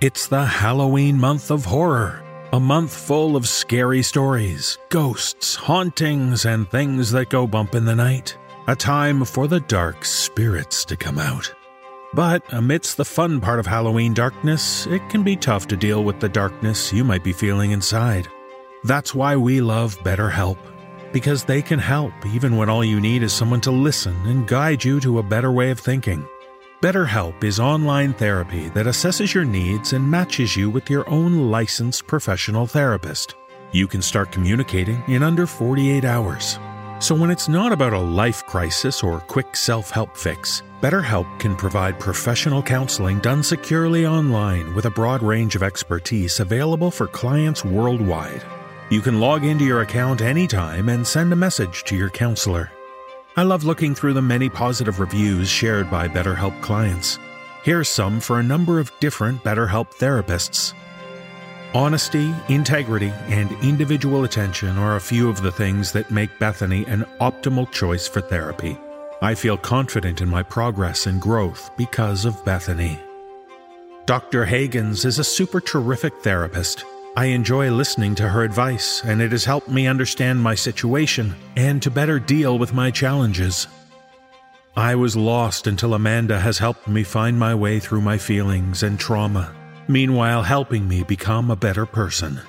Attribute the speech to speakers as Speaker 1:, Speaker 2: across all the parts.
Speaker 1: It's the Halloween month of horror, a month full of scary stories, ghosts, hauntings, and things that go bump in the night. A time for the dark spirits to come out. But amidst the fun part of Halloween darkness, it can be tough to deal with the darkness you might be feeling inside. That's why we love BetterHelp, because they can help even when all you need is someone to listen and guide you to a better way of thinking. BetterHelp is online therapy that assesses your needs and matches you with your own licensed professional therapist. You can start communicating in under 48 hours. So when it's not about a life crisis or quick self help fix, BetterHelp can provide professional counseling done securely online with a broad range of expertise available for clients worldwide. You can log into your account anytime and send a message to your counselor. I love looking through the many positive reviews shared by BetterHelp clients. Here's some for a number of different BetterHelp therapists. Honesty, integrity, and individual attention are a few of the things that make Bethany an optimal choice for therapy. I feel confident in my progress and growth because of Bethany. Dr. Hagens is a super terrific therapist. I enjoy listening to her advice, and it has helped me understand my situation and to better deal with my challenges. I was lost until Amanda has helped me find my way through my feelings and trauma, meanwhile, helping me become a better person.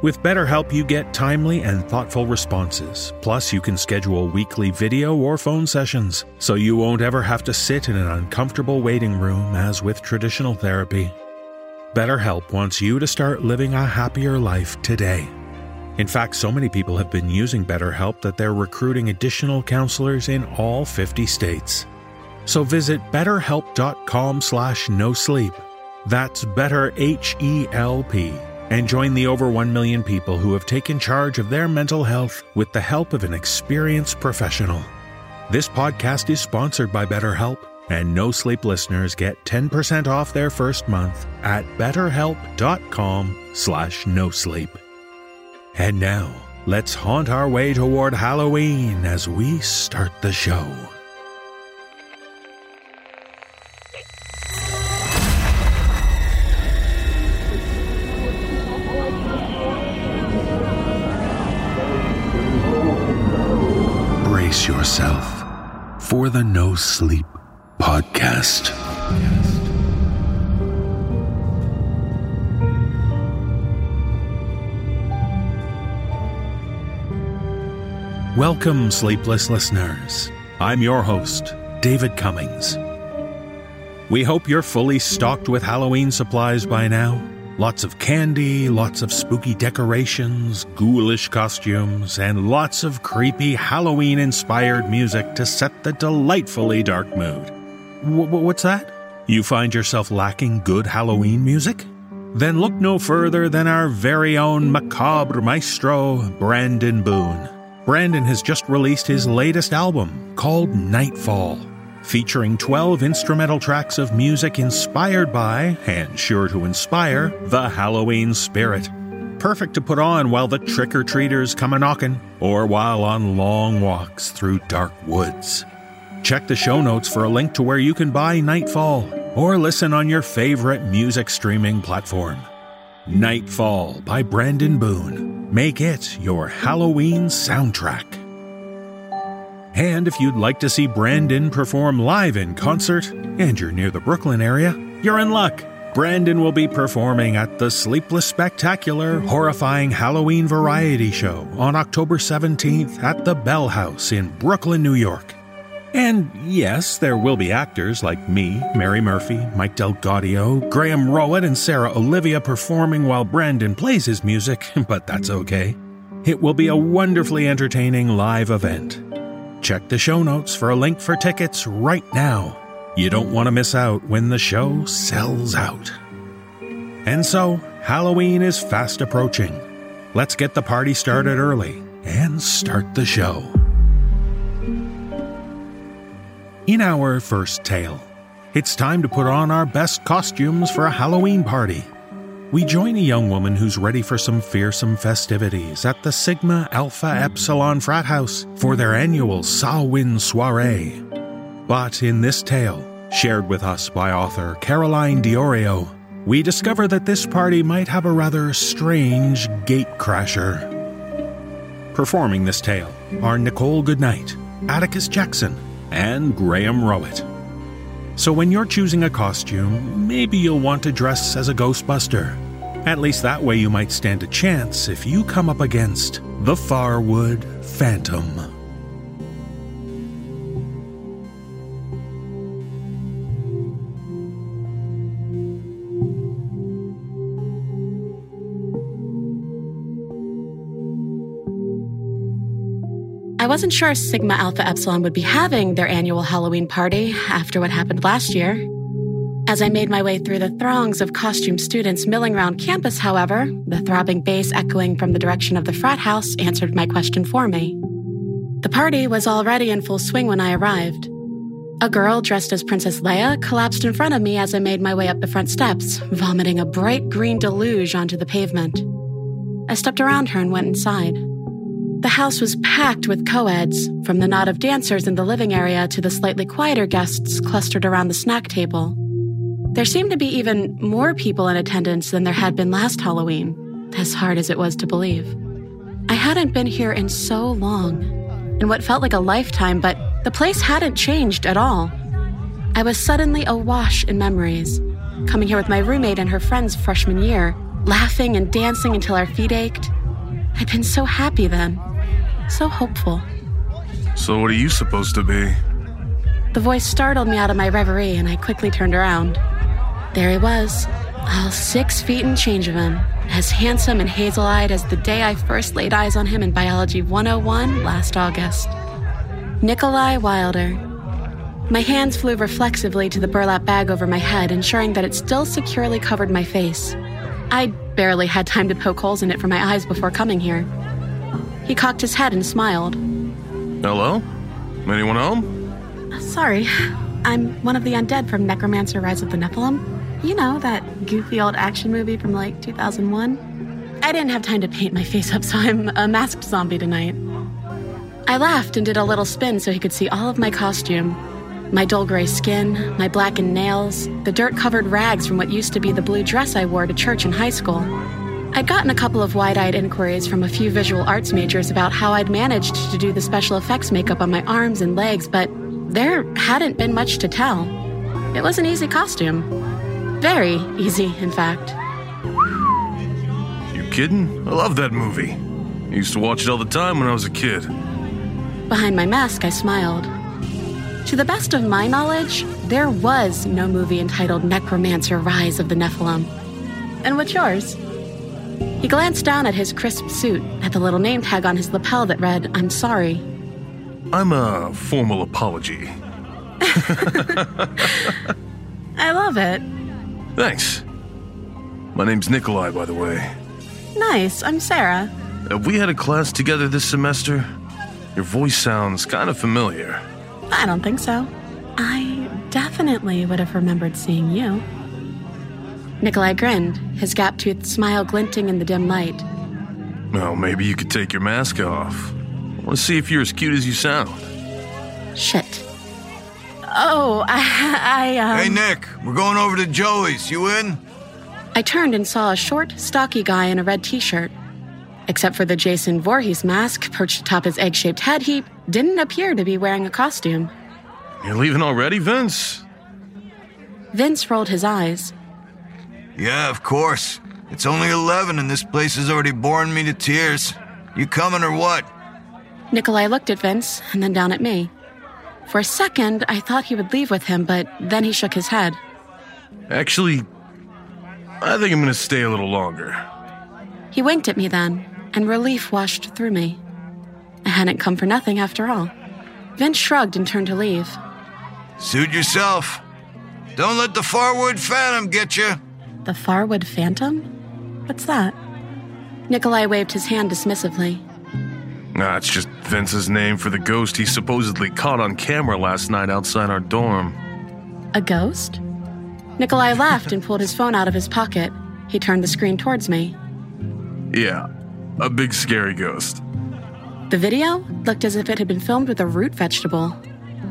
Speaker 1: With BetterHelp, you get timely and thoughtful responses. Plus, you can schedule weekly video or phone sessions, so you won't ever have to sit in an uncomfortable waiting room as with traditional therapy. BetterHelp wants you to start living a happier life today. In fact, so many people have been using BetterHelp that they're recruiting additional counselors in all 50 states. So visit betterhelp.com slash no sleep. That's better H-E-L-P and join the over 1 million people who have taken charge of their mental health with the help of an experienced professional. This podcast is sponsored by BetterHelp, and No Sleep listeners get 10% off their first month at betterhelp.com slash no sleep. And now, let's haunt our way toward Halloween as we start the show. Brace yourself for the No Sleep Podcast. Welcome, sleepless listeners. I'm your host, David Cummings. We hope you're fully stocked with Halloween supplies by now. Lots of candy, lots of spooky decorations, ghoulish costumes, and lots of creepy Halloween inspired music to set the delightfully dark mood. W- what's that? You find yourself lacking good Halloween music? Then look no further than our very own macabre maestro, Brandon Boone. Brandon has just released his latest album called Nightfall, featuring 12 instrumental tracks of music inspired by, and sure to inspire, the Halloween spirit. Perfect to put on while the trick or treaters come a knockin', or while on long walks through dark woods. Check the show notes for a link to where you can buy Nightfall or listen on your favorite music streaming platform. Nightfall by Brandon Boone. Make it your Halloween soundtrack. And if you'd like to see Brandon perform live in concert and you're near the Brooklyn area, you're in luck. Brandon will be performing at the Sleepless Spectacular Horrifying Halloween Variety Show on October 17th at the Bell House in Brooklyn, New York. And yes, there will be actors like me, Mary Murphy, Mike Delgaudio, Graham Rowat, and Sarah Olivia performing while Brandon plays his music, but that's okay. It will be a wonderfully entertaining live event. Check the show notes for a link for tickets right now. You don't want to miss out when the show sells out. And so, Halloween is fast approaching. Let's get the party started early and start the show. In our first tale, it's time to put on our best costumes for a Halloween party. We join a young woman who's ready for some fearsome festivities at the Sigma Alpha Epsilon frat house for their annual Samhain soiree. But in this tale, shared with us by author Caroline Diorio, we discover that this party might have a rather strange gatecrasher. Performing this tale are Nichole Goodnight, Atticus Jackson, and Graham Rowat. So when you're choosing a costume, maybe you'll want to dress as a Ghostbuster. At least that way you might stand a chance if you come up against the Farwood Phantom.
Speaker 2: Wasn't sure Sigma Alpha Epsilon would be having their annual Halloween party after what happened last year. As I made my way through the throngs of costume students milling around campus, however, the throbbing bass echoing from the direction of the frat house answered my question for me. The party was already in full swing when I arrived. A girl dressed as Princess Leia collapsed in front of me as I made my way up the front steps, vomiting a bright green deluge onto the pavement. I stepped around her and went inside. The house was packed with co-eds, from the knot of dancers in the living area to the slightly quieter guests clustered around the snack table. There seemed to be even more people in attendance than there had been last Halloween, as hard as it was to believe. I hadn't been here in so long, in what felt like a lifetime, but the place hadn't changed at all. I was suddenly awash in memories, coming here with my roommate and her friends freshman year, laughing and dancing until our feet ached. I'd been so happy then, so hopeful.
Speaker 3: So, what are you supposed to be?
Speaker 2: The voice startled me out of my reverie, and I quickly turned around. There he was, all six feet and change of him, as handsome and hazel eyed as the day I first laid eyes on him in Biology 101 last August. Nicolai Wilder. My hands flew reflexively to the burlap bag over my head, ensuring that it still securely covered my face. I barely had time to poke holes in it for my eyes before coming here. He cocked his head and smiled.
Speaker 3: Hello? Anyone home?
Speaker 2: Sorry, I'm one of the undead from Necromancer Rise of the Nephilim. You know, that goofy old action movie from like 2001? I didn't have time to paint my face up, so I'm a masked zombie tonight. I laughed and did a little spin so he could see all of my costume my dull gray skin, my blackened nails, the dirt covered rags from what used to be the blue dress I wore to church in high school. I'd gotten a couple of wide eyed inquiries from a few visual arts majors about how I'd managed to do the special effects makeup on my arms and legs, but there hadn't been much to tell. It was an easy costume. Very easy, in fact.
Speaker 3: You kidding? I love that movie. I used to watch it all the time when I was a kid.
Speaker 2: Behind my mask, I smiled. To the best of my knowledge, there was no movie entitled Necromancer Rise of the Nephilim. And what's yours? He glanced down at his crisp suit, at the little name tag on his lapel that read, I'm sorry.
Speaker 3: I'm a formal apology.
Speaker 2: I love it.
Speaker 3: Thanks. My name's Nicolai, by the way.
Speaker 2: Nice, I'm Sarah.
Speaker 3: Have we had a class together this semester? Your voice sounds kind of familiar.
Speaker 2: I don't think so. I definitely would have remembered seeing you. Nicolai grinned, his gap toothed smile glinting in the dim light.
Speaker 3: Well, maybe you could take your mask off. I want to see if you're as cute as you sound.
Speaker 2: Shit. Oh, I. I um...
Speaker 4: Hey, Nick, we're going over to Joey's. You in?
Speaker 2: I turned and saw a short, stocky guy in a red t shirt. Except for the Jason Voorhees mask perched atop his egg shaped head, he didn't appear to be wearing a costume.
Speaker 3: You're leaving already, Vince?
Speaker 2: Vince rolled his eyes.
Speaker 4: Yeah, of course. It's only 11 and this place has already bored me to tears. You coming or what?
Speaker 2: Nicolai looked at Vince and then down at me. For a second, I thought he would leave with him, but then he shook his head.
Speaker 3: Actually, I think I'm going to stay a little longer.
Speaker 2: He winked at me then, and relief washed through me. I hadn't come for nothing after all. Vince shrugged and turned to leave.
Speaker 4: Suit yourself. Don't let the Farwood Phantom get you.
Speaker 2: The Farwood Phantom? What's that? Nicolai waved his hand dismissively.
Speaker 3: Nah, it's just Vince's name for the ghost he supposedly caught on camera last night outside our dorm.
Speaker 2: A ghost? Nicolai laughed and pulled his phone out of his pocket. He turned the screen towards me.
Speaker 3: Yeah, a big scary ghost.
Speaker 2: The video looked as if it had been filmed with a root vegetable.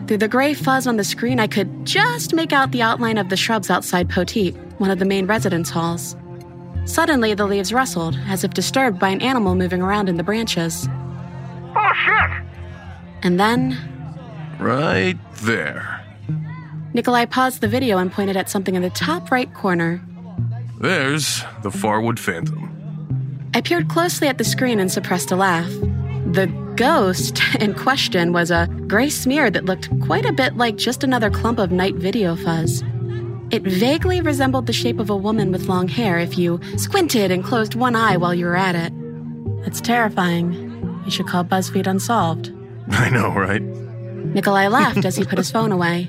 Speaker 2: Through the gray fuzz on the screen, I could just make out the outline of the shrubs outside Poteet, one of the main residence halls. Suddenly, the leaves rustled, as if disturbed by an animal moving around in the branches.
Speaker 5: Oh shit!
Speaker 2: And then,
Speaker 3: Right there.
Speaker 2: Nicolai paused the video and pointed at something in the top right corner.
Speaker 3: There's the Farwood Phantom.
Speaker 2: I peered closely at the screen and suppressed a laugh. The ghost in question was a gray smear that looked quite a bit like just another clump of night video fuzz. It vaguely resembled the shape of a woman with long hair if you squinted and closed one eye while you were at it. That's terrifying. You should call BuzzFeed Unsolved.
Speaker 3: I know, right?
Speaker 2: Nicolai laughed as he put his phone away.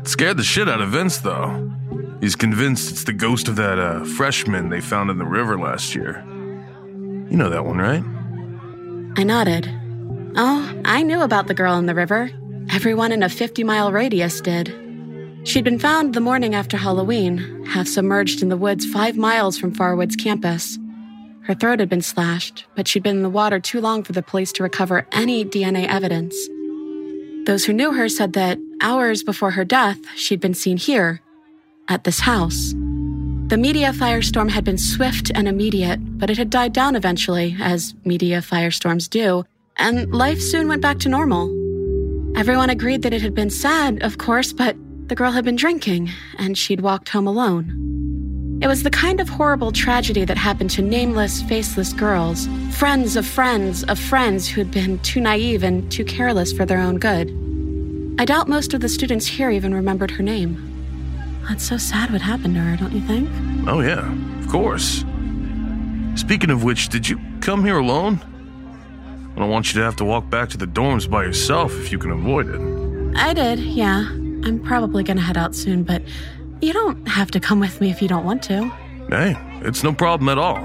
Speaker 3: It scared the shit out of Vince, though. He's convinced it's the ghost of that uh, freshman they found in the river last year. You know that one, right?
Speaker 2: I nodded. Oh, I knew about the girl in the river. Everyone in a 50 mile radius did. She'd been found the morning after Halloween, half submerged in the woods five miles from Farwood's campus. Her throat had been slashed, but she'd been in the water too long for the police to recover any DNA evidence. Those who knew her said that hours before her death, she'd been seen here, at this house. The media firestorm had been swift and immediate, but it had died down eventually, as media firestorms do, and life soon went back to normal. Everyone agreed that it had been sad, of course, but the girl had been drinking, and she'd walked home alone. It was the kind of horrible tragedy that happened to nameless, faceless girls, friends of friends of friends who'd been too naive and too careless for their own good. I doubt most of the students here even remembered her name. That's so sad what happened to her, don't you think?
Speaker 3: Oh, yeah, of course. Speaking of which, did you come here alone? I don't want you to have to walk back to the dorms by yourself if you can avoid it.
Speaker 2: I did, yeah. I'm probably gonna head out soon, but you don't have to come with me if you don't want to.
Speaker 3: Hey, it's no problem at all.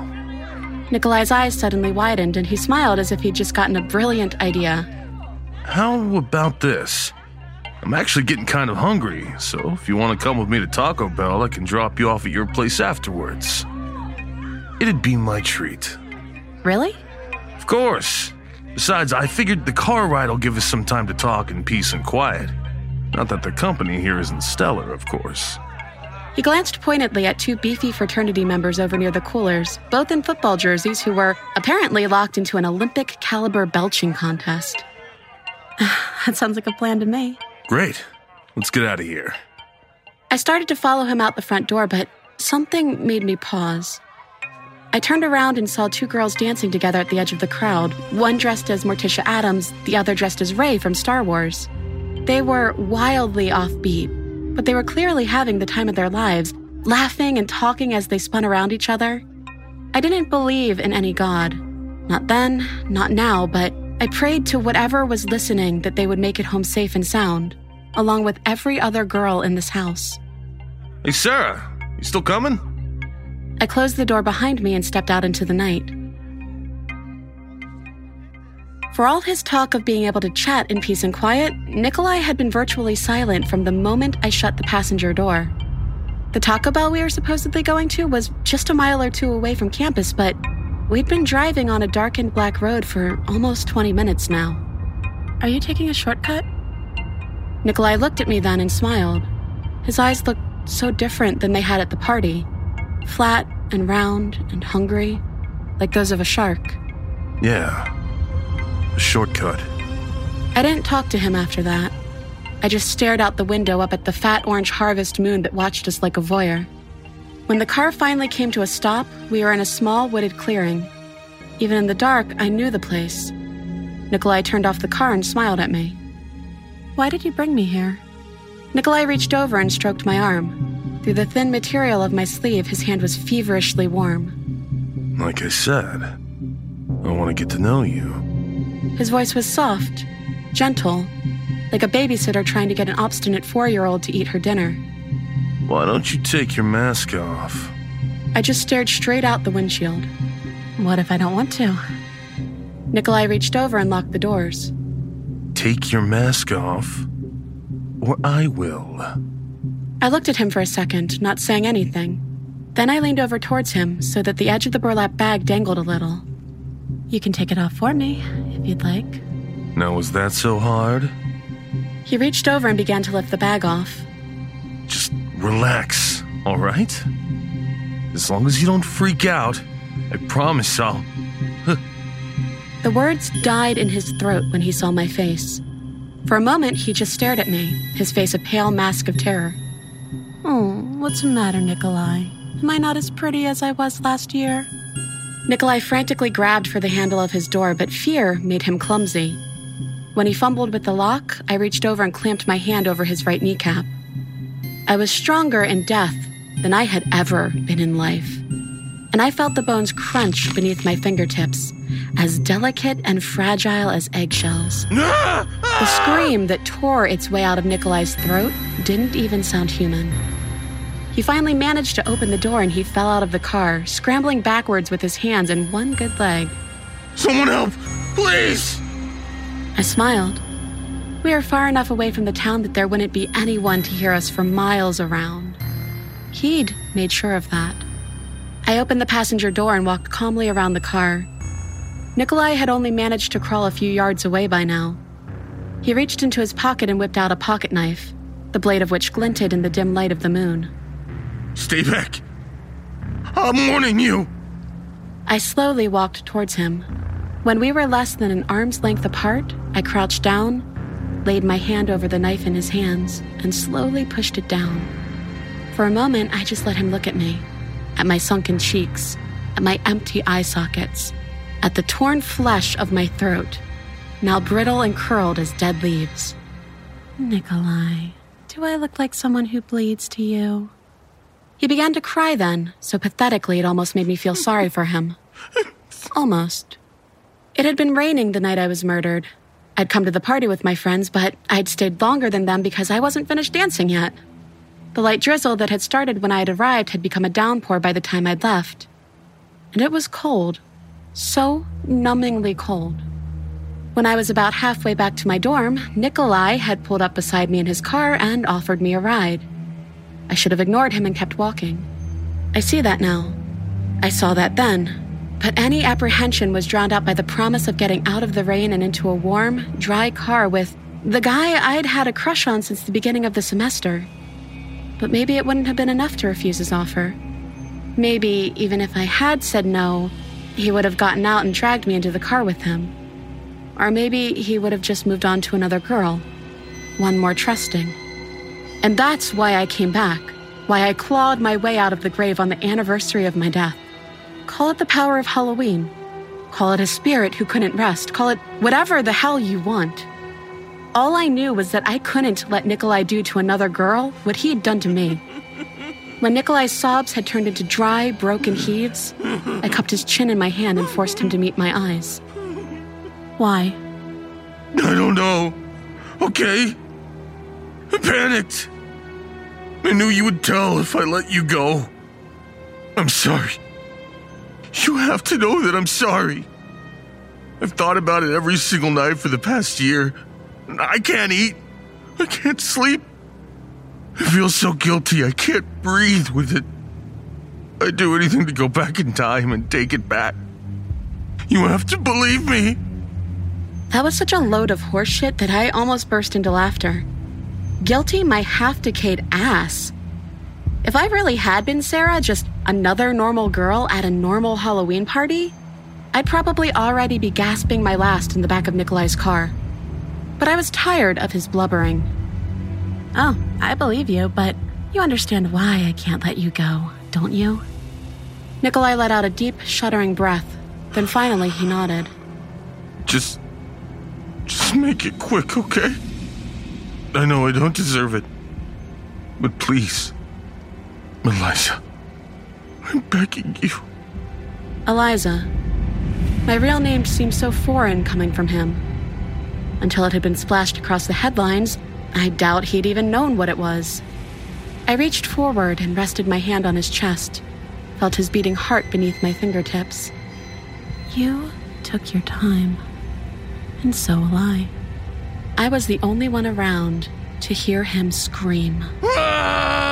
Speaker 2: Nicolai's eyes suddenly widened and he smiled as if he'd just gotten a brilliant idea.
Speaker 3: How about this? I'm actually getting kind of hungry, so if you want to come with me to Taco Bell, I can drop you off at your place afterwards. It'd be my treat.
Speaker 2: Really?
Speaker 3: Of course. Besides, I figured the car ride will give us some time to talk in peace and quiet. Not that the company here isn't stellar, of course.
Speaker 2: He glanced pointedly at two beefy fraternity members over near the coolers, both in football jerseys, who were apparently locked into an Olympic caliber belching contest. that sounds like a plan to me.
Speaker 3: Great. Let's get out of here.
Speaker 2: I started to follow him out the front door, but something made me pause. I turned around and saw two girls dancing together at the edge of the crowd, one dressed as Morticia Addams, the other dressed as Rey from Star Wars. They were wildly offbeat, but they were clearly having the time of their lives, laughing and talking as they spun around each other. I didn't believe in any God. Not then, not now, but I prayed to whatever was listening that they would make it home safe and sound, along with every other girl in this house.
Speaker 3: Hey, Sarah, you still coming?
Speaker 2: I closed the door behind me and stepped out into the night. For all his talk of being able to chat in peace and quiet, Nicolai had been virtually silent from the moment I shut the passenger door. The Taco Bell we were supposedly going to was just a mile or two away from campus, but we'd been driving on a darkened black road for almost 20 minutes now. Are you taking a shortcut? Nicolai looked at me then and smiled. His eyes looked so different than they had at the party flat and round and hungry, like those of a shark.
Speaker 3: Yeah. A shortcut.
Speaker 2: I didn't talk to him after that. I just stared out the window up at the fat orange harvest moon that watched us like a voyeur. When the car finally came to a stop, we were in a small wooded clearing. Even in the dark, I knew the place. Nicolai turned off the car and smiled at me. Why did you bring me here? Nicolai reached over and stroked my arm. Through the thin material of my sleeve, his hand was feverishly warm.
Speaker 3: Like I said, I want to get to know you.
Speaker 2: His voice was soft, gentle, like a babysitter trying to get an obstinate four year old to eat her dinner.
Speaker 3: Why don't you take your mask off?
Speaker 2: I just stared straight out the windshield. What if I don't want to? Nicolai reached over and locked the doors.
Speaker 3: Take your mask off, or I will.
Speaker 2: I looked at him for a second, not saying anything. Then I leaned over towards him so that the edge of the burlap bag dangled a little. You can take it off for me, if you'd like.
Speaker 3: Now, was that so hard?
Speaker 2: He reached over and began to lift the bag off.
Speaker 3: Just relax, all right? As long as you don't freak out, I promise I'll.
Speaker 2: The words died in his throat when he saw my face. For a moment, he just stared at me, his face a pale mask of terror. Oh, what's the matter, Nicolai? Am I not as pretty as I was last year? Nicolai frantically grabbed for the handle of his door, but fear made him clumsy. When he fumbled with the lock, I reached over and clamped my hand over his right kneecap. I was stronger in death than I had ever been in life, and I felt the bones crunch beneath my fingertips, as delicate and fragile as eggshells. The scream that tore its way out of Nicolai's throat didn't even sound human. He finally managed to open the door and he fell out of the car, scrambling backwards with his hands and one good leg.
Speaker 3: Someone help! Please!
Speaker 2: I smiled. We are far enough away from the town that there wouldn't be anyone to hear us for miles around. He'd made sure of that. I opened the passenger door and walked calmly around the car. Nicolai had only managed to crawl a few yards away by now. He reached into his pocket and whipped out a pocket knife, the blade of which glinted in the dim light of the moon.
Speaker 3: Stay back! I'm warning you!
Speaker 2: I slowly walked towards him. When we were less than an arm's length apart, I crouched down, laid my hand over the knife in his hands, and slowly pushed it down. For a moment, I just let him look at me, at my sunken cheeks, at my empty eye sockets, at the torn flesh of my throat, now brittle and curled as dead leaves. Nicolai, do I look like someone who bleeds to you? He began to cry then, so pathetically it almost made me feel sorry for him. Almost. It had been raining the night I was murdered. I'd come to the party with my friends, but I'd stayed longer than them because I wasn't finished dancing yet. The light drizzle that had started when I had arrived had become a downpour by the time I'd left. And it was cold. So numbingly cold. When I was about halfway back to my dorm, Nicolai had pulled up beside me in his car and offered me a ride. I should have ignored him and kept walking. I see that now. I saw that then. But any apprehension was drowned out by the promise of getting out of the rain and into a warm, dry car with the guy I'd had a crush on since the beginning of the semester. But maybe it wouldn't have been enough to refuse his offer. Maybe, even if I had said no, he would have gotten out and dragged me into the car with him. Or maybe he would have just moved on to another girl, one more trusting. And that's why I came back, why I clawed my way out of the grave on the anniversary of my death. Call it the power of Halloween. Call it a spirit who couldn't rest. Call it whatever the hell you want. All I knew was that I couldn't let Nicolai do to another girl what he had done to me. When Nicolai's sobs had turned into dry, broken heaves, I cupped his chin in my hand and forced him to meet my eyes. Why?
Speaker 3: I don't know. Okay? I panicked. I knew you would tell if I let you go. I'm sorry. You have to know that I'm sorry. I've thought about it every single night for the past year. I can't eat. I can't sleep. I feel so guilty I can't breathe with it. I'd do anything to go back in time and take it back. You have to believe me.
Speaker 2: That was such a load of horseshit that I almost burst into laughter. Guilty my half decayed ass. If I really had been Sarah, just another normal girl at a normal Halloween party, I'd probably already be gasping my last in the back of Nicolai's car. But I was tired of his blubbering. Oh, I believe you, but you understand why I can't let you go, don't you? Nikolai let out a deep, shuddering breath. Then finally he nodded.
Speaker 3: Just. Just make it quick, okay? I know I don't deserve it. But please, Eliza, I'm begging you.
Speaker 2: Eliza. My real name seemed so foreign coming from him. Until it had been splashed across the headlines, I doubt he'd even known what it was. I reached forward and rested my hand on his chest, felt his beating heart beneath my fingertips. You took your time, and so will I. I was the only one around to hear him scream. Ah!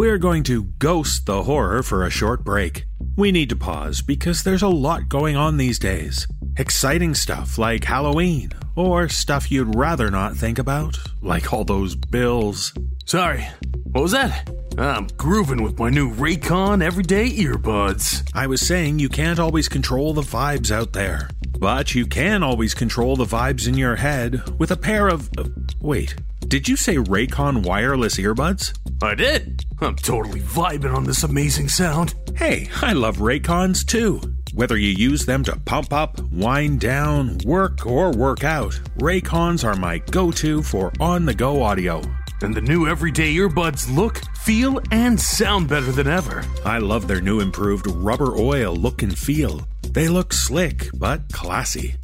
Speaker 1: We're going to ghost the horror for a short break. We need to pause because there's a lot going on these days. Exciting stuff like Halloween, or stuff you'd rather not think about, like all those bills.
Speaker 3: Sorry, what was that? I'm grooving with my new Raycon everyday earbuds.
Speaker 1: I was saying you can't always control the vibes out there, but you can always control the vibes in your head with a pair of. Uh, wait, did you say Raycon wireless earbuds?
Speaker 3: I did. I'm totally vibing on this amazing sound.
Speaker 1: Hey, I love Raycons too. Whether you use them to pump up, wind down, work, or work out, Raycons are my go to for on the go audio.
Speaker 3: And the new everyday earbuds look, feel, and sound better than ever.
Speaker 1: I love their new improved rubber oil look and feel. They look slick, but classy.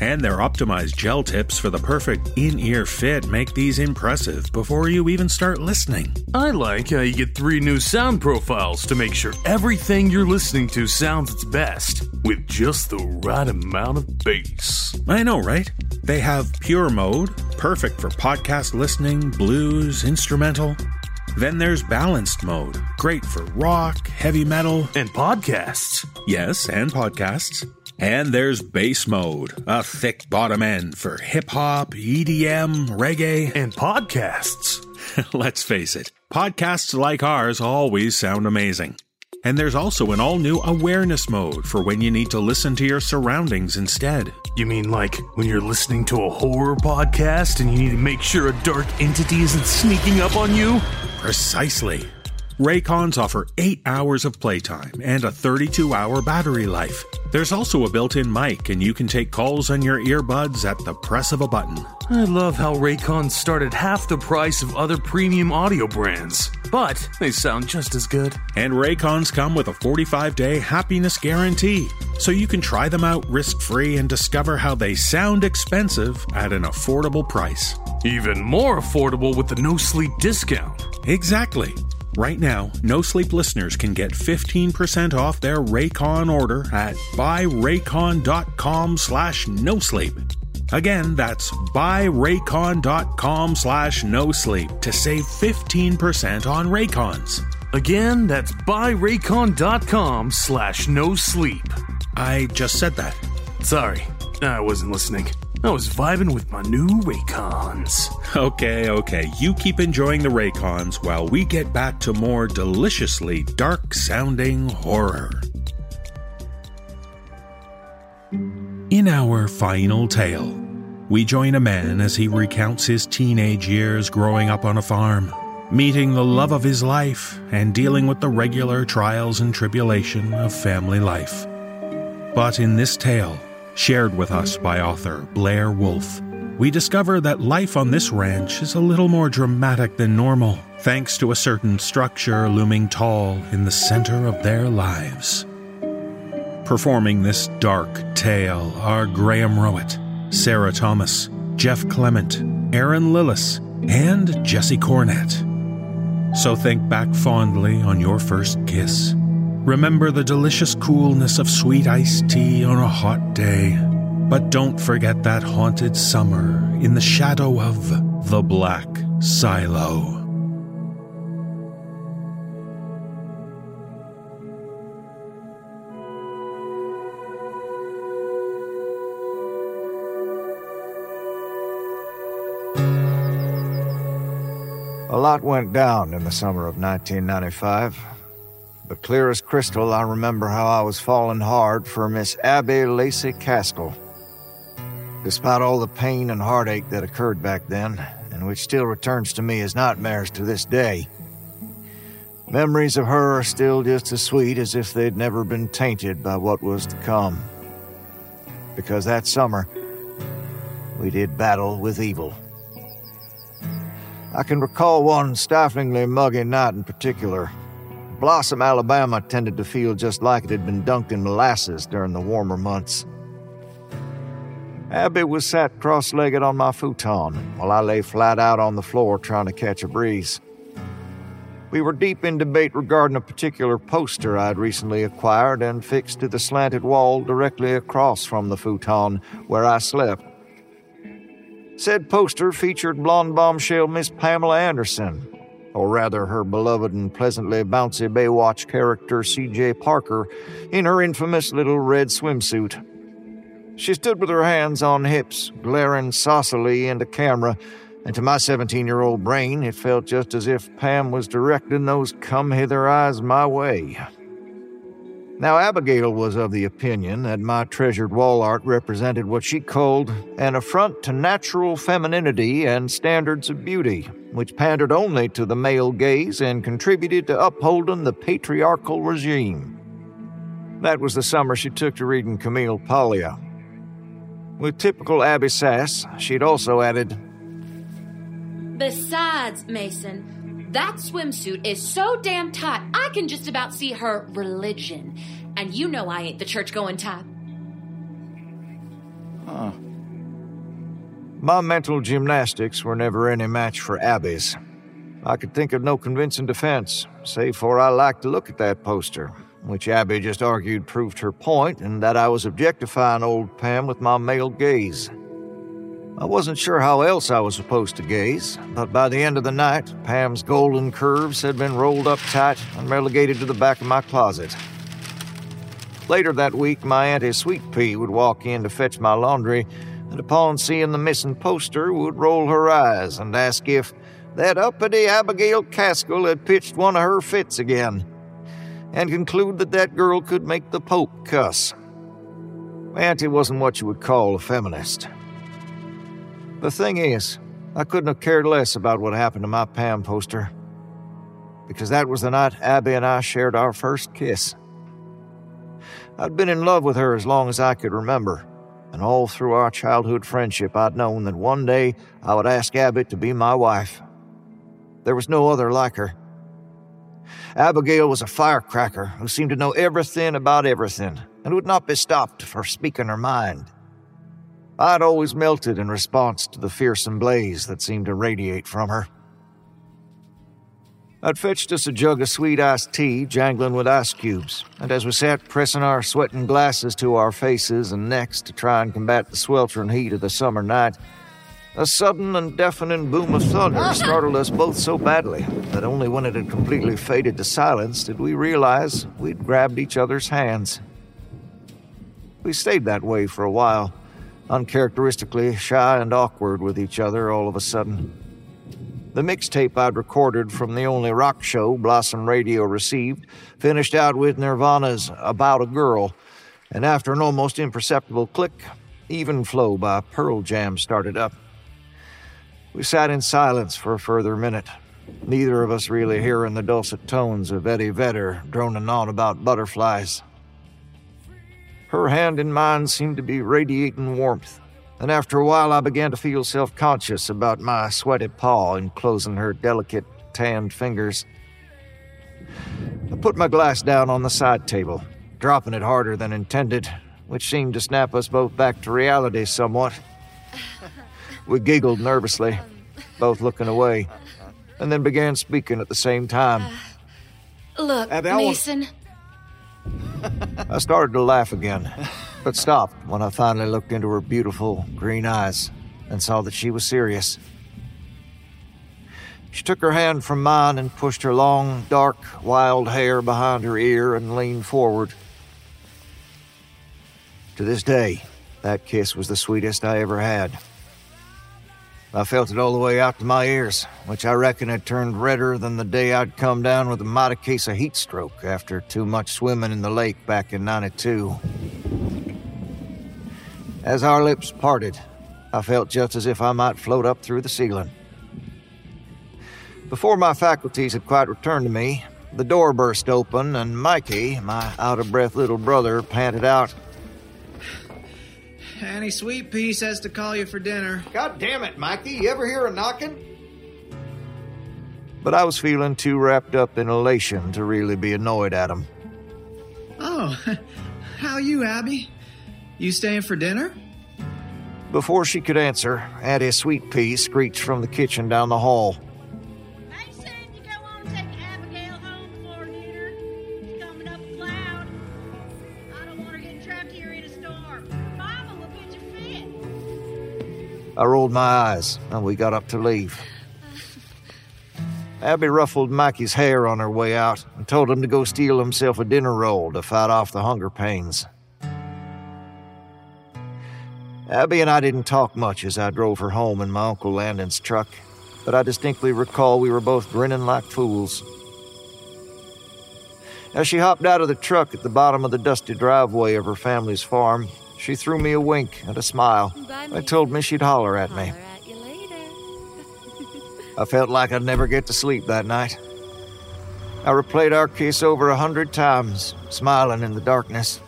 Speaker 1: And their optimized gel tips for the perfect in ear fit make these impressive before you even start listening.
Speaker 3: I like how you get three new sound profiles to make sure everything you're listening to sounds its best, with just the right amount of bass.
Speaker 1: I know, right? They have pure mode, perfect for podcast listening, blues, instrumental. Then there's balanced mode, great for rock, heavy metal,
Speaker 3: And podcasts.
Speaker 1: yes, and podcasts. And there's bass mode, a thick bottom end for hip hop, EDM, reggae.
Speaker 3: And podcasts.
Speaker 1: Let's face it, podcasts like ours always sound amazing. And there's also an all new awareness mode for when you need to listen to your surroundings instead.
Speaker 3: You mean like when you're listening to a horror podcast and you need to make sure a dark entity isn't sneaking up on you?
Speaker 1: Precisely. Raycons offer 8 hours of playtime and a 32 hour battery life. There's also a built in mic, and you can take calls on your earbuds at the press of a button.
Speaker 3: I love how Raycon started half the price of other premium audio brands, but they sound just as good.
Speaker 1: And Raycons come with a 45 day happiness guarantee, so you can try them out risk free and discover how they sound expensive at an affordable price.
Speaker 3: Even more affordable with the no sleep discount.
Speaker 1: Exactly. Right now, No Sleep listeners can get 15% off their Raycon order at buyraycon.com slash no sleep. Again, that's buyraycon.com slash no sleep to save 15% on Raycons.
Speaker 3: Again, that's buyraycon.com slash no sleep.
Speaker 1: I just said that.
Speaker 3: Sorry, I wasn't listening. I was vibing with my new Raycons.
Speaker 1: Okay, okay, you keep enjoying the Raycons while we get back to more deliciously dark sounding horror. In our final tale, we join a man as he recounts his teenage years growing up on a farm, meeting the love of his life, and dealing with the regular trials and tribulation of family life. But in this tale, shared with us by author Blair Wolff, we discover that life on this ranch is a little more dramatic than normal, thanks to a certain structure looming tall in the center of their lives. Performing this dark tale are Graham Rowat, Sarah Thomas, Jeff Clement, Erin Lillis, and Jesse Cornett. So think back fondly on your first kiss. Remember the delicious coolness of sweet iced tea on a hot day. But don't forget that haunted summer in the shadow of the Black Silo.
Speaker 4: A lot went down in the summer of 1995. But clear as crystal, I remember how I was falling hard for Miss Abby Lacey Caskell. Despite all the pain and heartache that occurred back then, and which still returns to me as nightmares to this day, memories of her are still just as sweet as if they'd never been tainted by what was to come. Because that summer, we did battle with evil. I can recall one stiflingly muggy night in particular. Blossom, Alabama tended to feel just like it had been dunked in molasses during the warmer months. Abby was sat cross legged on my futon while I lay flat out on the floor trying to catch a breeze. We were deep in debate regarding a particular poster I'd recently acquired and fixed to the slanted wall directly across from the futon where I slept. Said poster featured blonde bombshell Miss Pamela Anderson, or rather her beloved and pleasantly bouncy Baywatch character C.J. Parker, in her infamous little red swimsuit. She stood with her hands on hips, glaring saucily into camera, and to my 17 year old brain, it felt just as if Pam was directing those come hither eyes my way. Now, Abigail was of the opinion that my treasured wall art represented what she called an affront to natural femininity and standards of beauty, which pandered only to the male gaze and contributed to upholding the patriarchal regime. That was the summer she took to reading Camille Paglia. With typical Abby sass, she'd also added,
Speaker 6: Besides, Mason, that swimsuit is so damn tight, I can just about see her religion. And you know I ain't the church going type.
Speaker 4: Huh. My mental gymnastics were never any match for Abby's. I could think of no convincing defense, save for I liked to look at that poster, which Abby just argued proved her point and that I was objectifying old Pam with my male gaze. I wasn't sure how else I was supposed to gaze, but by the end of the night, Pam's golden curves had been rolled up tight and relegated to the back of my closet. Later that week, my Auntie Sweet Pea would walk in to fetch my laundry, and upon seeing the missing poster, would roll her eyes and ask if that uppity Abigail Caskell had pitched one of her fits again, and conclude that that girl could make the Pope cuss. Auntie wasn't what you would call a feminist. The thing is, I couldn't have cared less about what happened to my Pam poster. Because that was the night Abby and I shared our first kiss. I'd been in love with her as long as I could remember, and all through our childhood friendship, I'd known that one day I would ask Abby to be my wife. There was no other like her. Abigail was a firecracker who seemed to know everything about everything and would not be stopped for speaking her mind. I'd always melted in response to the fearsome blaze that seemed to radiate from her. I'd fetched us a jug of sweet iced tea, jangling with ice cubes, and as we sat pressing our sweating glasses to our faces and necks to try and combat the sweltering heat of the summer night, a sudden and deafening boom of thunder ah! startled us both so badly that only when it had completely faded to silence did we realize we'd grabbed each other's hands. We stayed that way for a while uncharacteristically shy and awkward with each other all of a sudden. The mixtape I'd recorded from the only rock show Blossom Radio received finished out with Nirvana's About a Girl, and after an almost imperceptible click, Even Flow by Pearl Jam started up. We sat in silence for a further minute, neither of us really hearing the dulcet tones of Eddie Vedder droning on about butterflies. Her hand in mine seemed to be radiating warmth, and after a while I began to feel self conscious about my sweaty paw enclosing her delicate, tanned fingers. I put my glass down on the side table, dropping it harder than intended, which seemed to snap us both back to reality somewhat. We giggled nervously, both looking away, and then began speaking at the same time.
Speaker 6: Look, Mason.
Speaker 4: I started to laugh again, but stopped when I finally looked into her beautiful green eyes and saw that she was serious. She took her hand from mine and pushed her long, dark, wild hair behind her ear and leaned forward. To this day, that kiss was the sweetest I ever had. I felt it all the way out to my ears, which I reckon had turned redder than the day I'd come down with a mighty case of heat stroke after too much swimming in the lake back in 92. As our lips parted, I felt just as if I might float up through the ceiling. Before my faculties had quite returned to me, the door burst open, and Mikey, my out of breath little brother, panted out,
Speaker 7: Annie Sweet Pea says to call you for dinner.
Speaker 4: God damn it, Mikey. You ever hear a knocking? But I was feeling too wrapped up in elation to really be annoyed at him.
Speaker 7: Oh, how you, Abby? You staying for dinner?
Speaker 4: Before she could answer, Auntie Sweet Pea screeched from the kitchen down the hall.
Speaker 8: I
Speaker 4: rolled my eyes, and we got up to leave. Abby ruffled Mikey's hair on her way out and told him to go steal himself a dinner roll to fight off the hunger pains. Abby and I didn't talk much as I drove her home in my Uncle Landon's truck, but I distinctly recall we were both grinning like fools. As she hopped out of the truck at the bottom of the dusty driveway of her family's farm, she threw me a wink and a smile and told me she'd holler at me. I felt like I'd never get to sleep that night. I replayed our kiss over a hundred times, smiling in the darkness.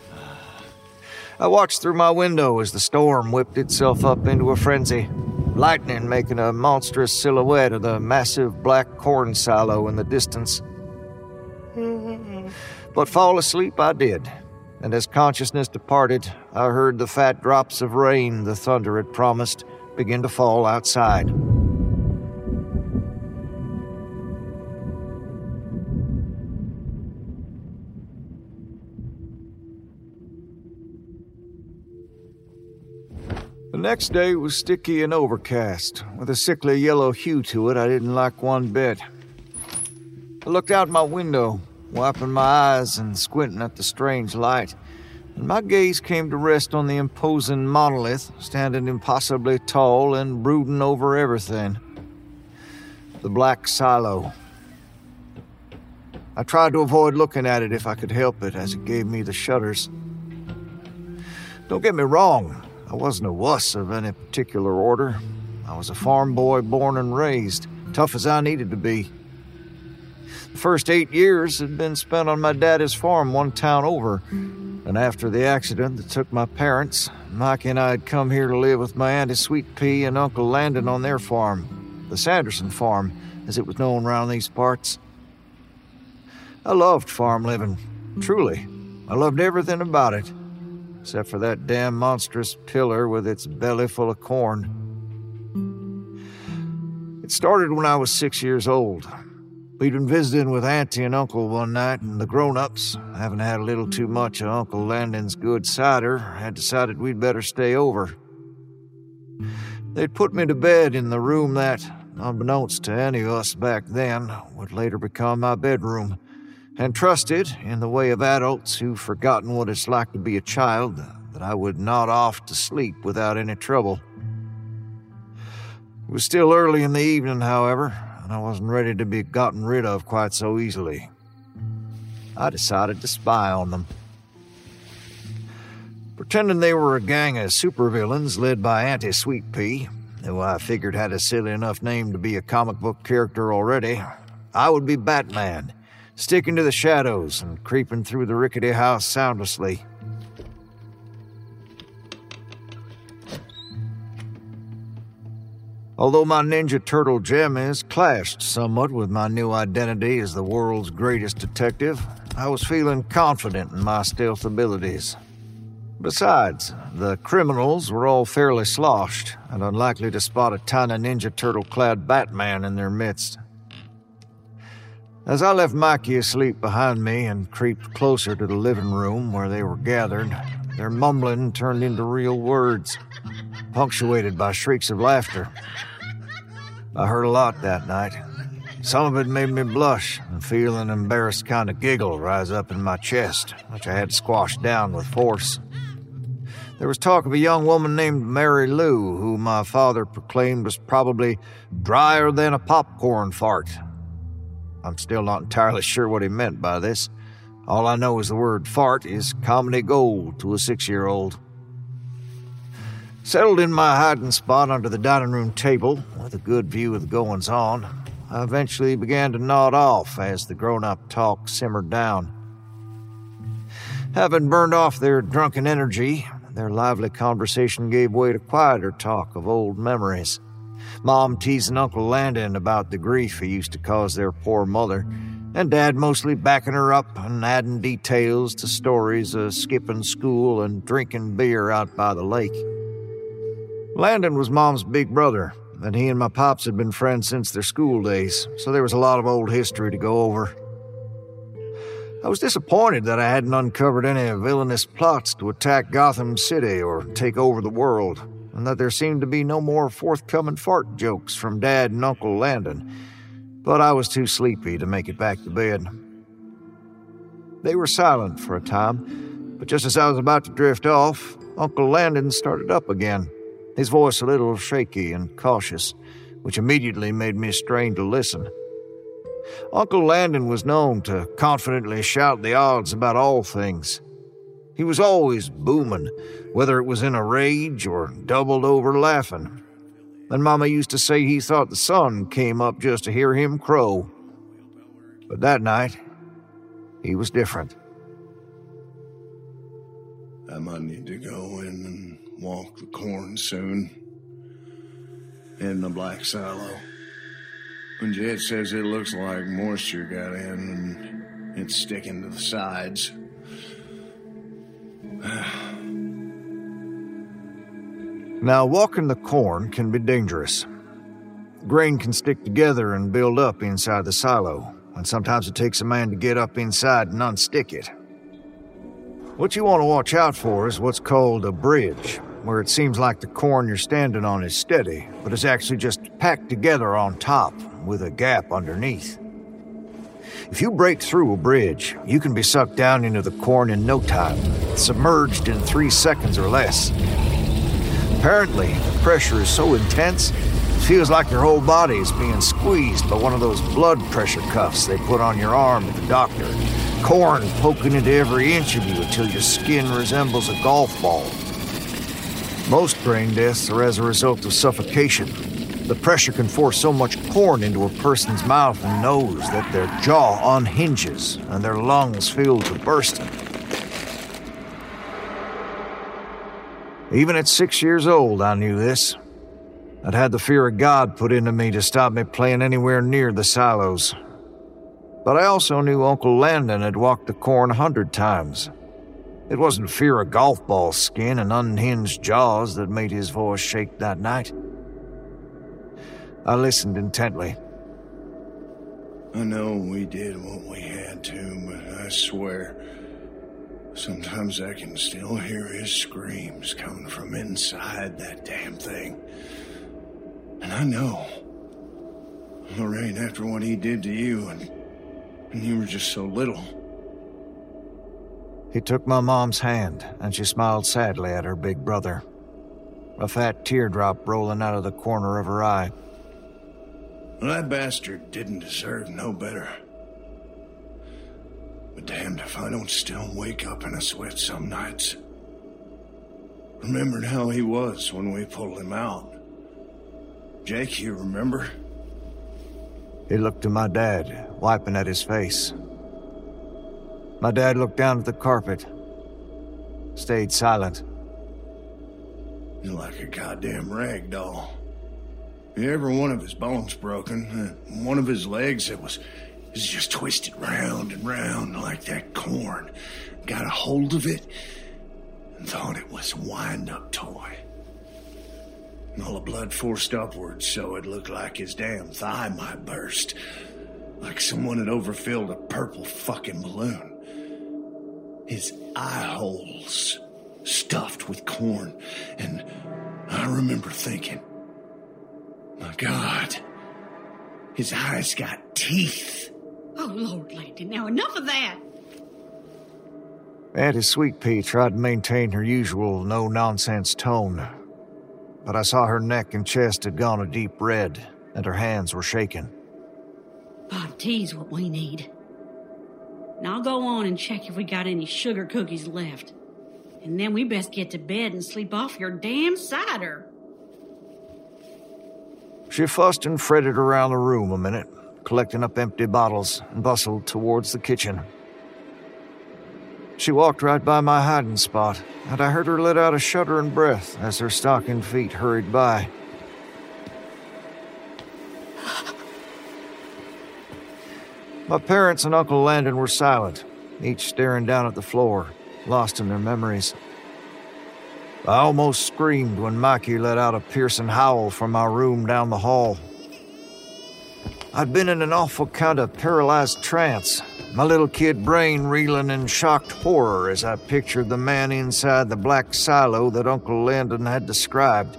Speaker 4: I watched through my window as the storm whipped itself up into a frenzy, lightning making a monstrous silhouette of the massive black corn silo in the distance. But fall asleep I did, and as consciousness departed, I heard the fat drops of rain the thunder had promised begin to fall outside. The next day was sticky and overcast, with a sickly yellow hue to it I didn't like one bit. I looked out my window, wiping my eyes and squinting at the strange light, and my gaze came to rest on the imposing monolith standing impossibly tall and brooding over everything. The black silo. I tried to avoid looking at it if I could help it, as it gave me the shudders. Don't get me wrong, I wasn't a wuss of any particular order. I was a farm boy born and raised, tough as I needed to be. The first eight years had been spent on my daddy's farm one town over, and after the accident that took my parents, Mike and I had come here to live with my Auntie Sweet Pea and Uncle Landon on their farm, the Sanderson farm, as it was known around these parts. I loved farm living, truly. I loved everything about it except for that damn monstrous pillar with its belly full of corn. It started when I was six years old. We'd been visiting with Auntie and Uncle one night, and the grown ups, having had a little too mm-hmm. much of Uncle Landon's good cider, had decided we'd better stay over. They'd put me to bed in the room that, unbeknownst to any of us back then, would later become my bedroom and trusted, in the way of adults who've forgotten what it's like to be a child, that I would nod off to sleep without any trouble. It was still early in the evening, however, and I wasn't ready to be gotten rid of quite so easily. I decided to spy on them. Pretending they were a gang of supervillains led by Auntie Sweet Pea, who I figured had a silly enough name to be a comic book character already, I would be Batman sticking to the shadows and creeping through the rickety house soundlessly. Although my Ninja Turtle is clashed somewhat with my new identity as the world's greatest detective, I was feeling confident in my stealth abilities. Besides, the criminals were all fairly sloshed and unlikely to spot a tiny Ninja Turtle clad Batman in their midst. As I left Mikey asleep behind me and creeped closer to the living room where they were gathered, their mumbling turned into real words, punctuated by shrieks of laughter. I heard a lot that night. Some of it made me blush and feel an embarrassed kind of giggle rise up in my chest, which I had squashed down with force. There was talk of a young woman named Mary Lou, who my father proclaimed was probably drier than a popcorn fart, I'm still not entirely sure what he meant by this. All I know is the word fart is comedy gold to a six year old. Settled in my hiding spot under the dining room table, with a good view of the goings on, I eventually began to nod off as the grown up talk simmered down. Having burned off their drunken energy, their lively conversation gave way to quieter talk of old memories. Mom teasing Uncle Landon about the grief he used to cause their poor mother, and Dad mostly backing her up and adding details to stories of skipping school and drinking beer out by the lake. Landon was Mom's big brother, and he and my pops had been friends since their school days, so there was a lot of old history to go over. I was disappointed that I hadn't uncovered any villainous plots to attack Gotham City or take over the world and that there seemed to be no more forthcoming fart jokes from Dad and Uncle Landon. but I was too sleepy to make it back to bed. They were silent for a time, but just as I was about to drift off, Uncle Landon started up again, his voice a little shaky and cautious, which immediately made me strain to listen. Uncle Landon was known to confidently shout the odds about all things. He was always booming, whether it was in a rage or doubled over laughing. And Mama used to say he thought the sun came up just to hear him crow. But that night, he was different.
Speaker 3: I might need to go in and walk the corn soon. In the black silo. And Jed says it looks like moisture got in and it's sticking to the sides.
Speaker 4: Now, walking the corn can be dangerous. Grain can stick together and build up inside the silo, and sometimes it takes a man to get up inside and unstick it. What you want to watch out for is what's called a bridge, where it seems like the corn you're standing on is steady, but is actually just packed together on top with a gap underneath. If you break through a bridge, you can be sucked down into the corn in no time, submerged in three seconds or less. Apparently, the pressure is so intense, it feels like your whole body is being squeezed by one of those blood pressure cuffs they put on your arm at the doctor. Corn poking into every inch of you until your skin resembles a golf ball. Most brain deaths are as a result of suffocation. The pressure can force so much corn into a person's mouth and nose that their jaw unhinges and their lungs fill to bursting. Even at six years old, I knew this. I'd had the fear of God put into me to stop me playing anywhere near the silos. But I also knew Uncle Landon had walked the corn a hundred times. It wasn't fear of golf ball skin and unhinged jaws that made his voice shake that night. I listened intently.
Speaker 3: I know we did what we had to, but I swear, sometimes I can still hear his screams coming from inside that damn thing. And I know. Lorraine, after what he did to you, and, and you were just so little.
Speaker 4: He took my mom's hand, and she smiled sadly at her big brother. A fat teardrop rolling out of the corner of her eye.
Speaker 3: Well, that bastard didn't deserve no better. But damned if I don't still wake up in a sweat some nights. Remembered how he was when we pulled him out. Jake, you remember?
Speaker 4: He looked to my dad, wiping at his face. My dad looked down at the carpet, stayed silent.
Speaker 3: You're like a goddamn rag doll. Every one of his bones broken, uh, one of his legs that was, was just twisted round and round like that corn. Got a hold of it and thought it was a wind-up toy. And all the blood forced upwards so it looked like his damn thigh might burst. Like someone had overfilled a purple fucking balloon. His eye holes stuffed with corn. And I remember thinking, my God, his eyes got teeth.
Speaker 8: Oh, Lord, Landon, now enough of that.
Speaker 4: Auntie Sweet Pea tried to maintain her usual no nonsense tone, but I saw her neck and chest had gone a deep red, and her hands were shaking.
Speaker 8: Pot tea's what we need. Now I'll go on and check if we got any sugar cookies left. And then we best get to bed and sleep off your damn cider.
Speaker 4: She fussed and fretted around the room a minute, collecting up empty bottles, and bustled towards the kitchen. She walked right by my hiding spot, and I heard her let out a shuddering breath as her stocking feet hurried by. My parents and Uncle Landon were silent, each staring down at the floor, lost in their memories. I almost screamed when Mikey let out a piercing howl from my room down the hall. I'd been in an awful kind of paralyzed trance, my little kid brain reeling in shocked horror as I pictured the man inside the black silo that Uncle Landon had described.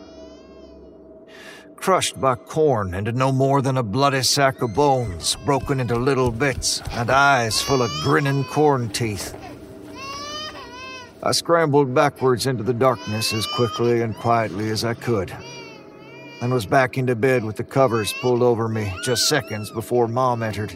Speaker 4: Crushed by corn into no more than a bloody sack of bones, broken into little bits, and eyes full of grinning corn teeth. I scrambled backwards into the darkness as quickly and quietly as I could, and was back into bed with the covers pulled over me just seconds before Mom entered.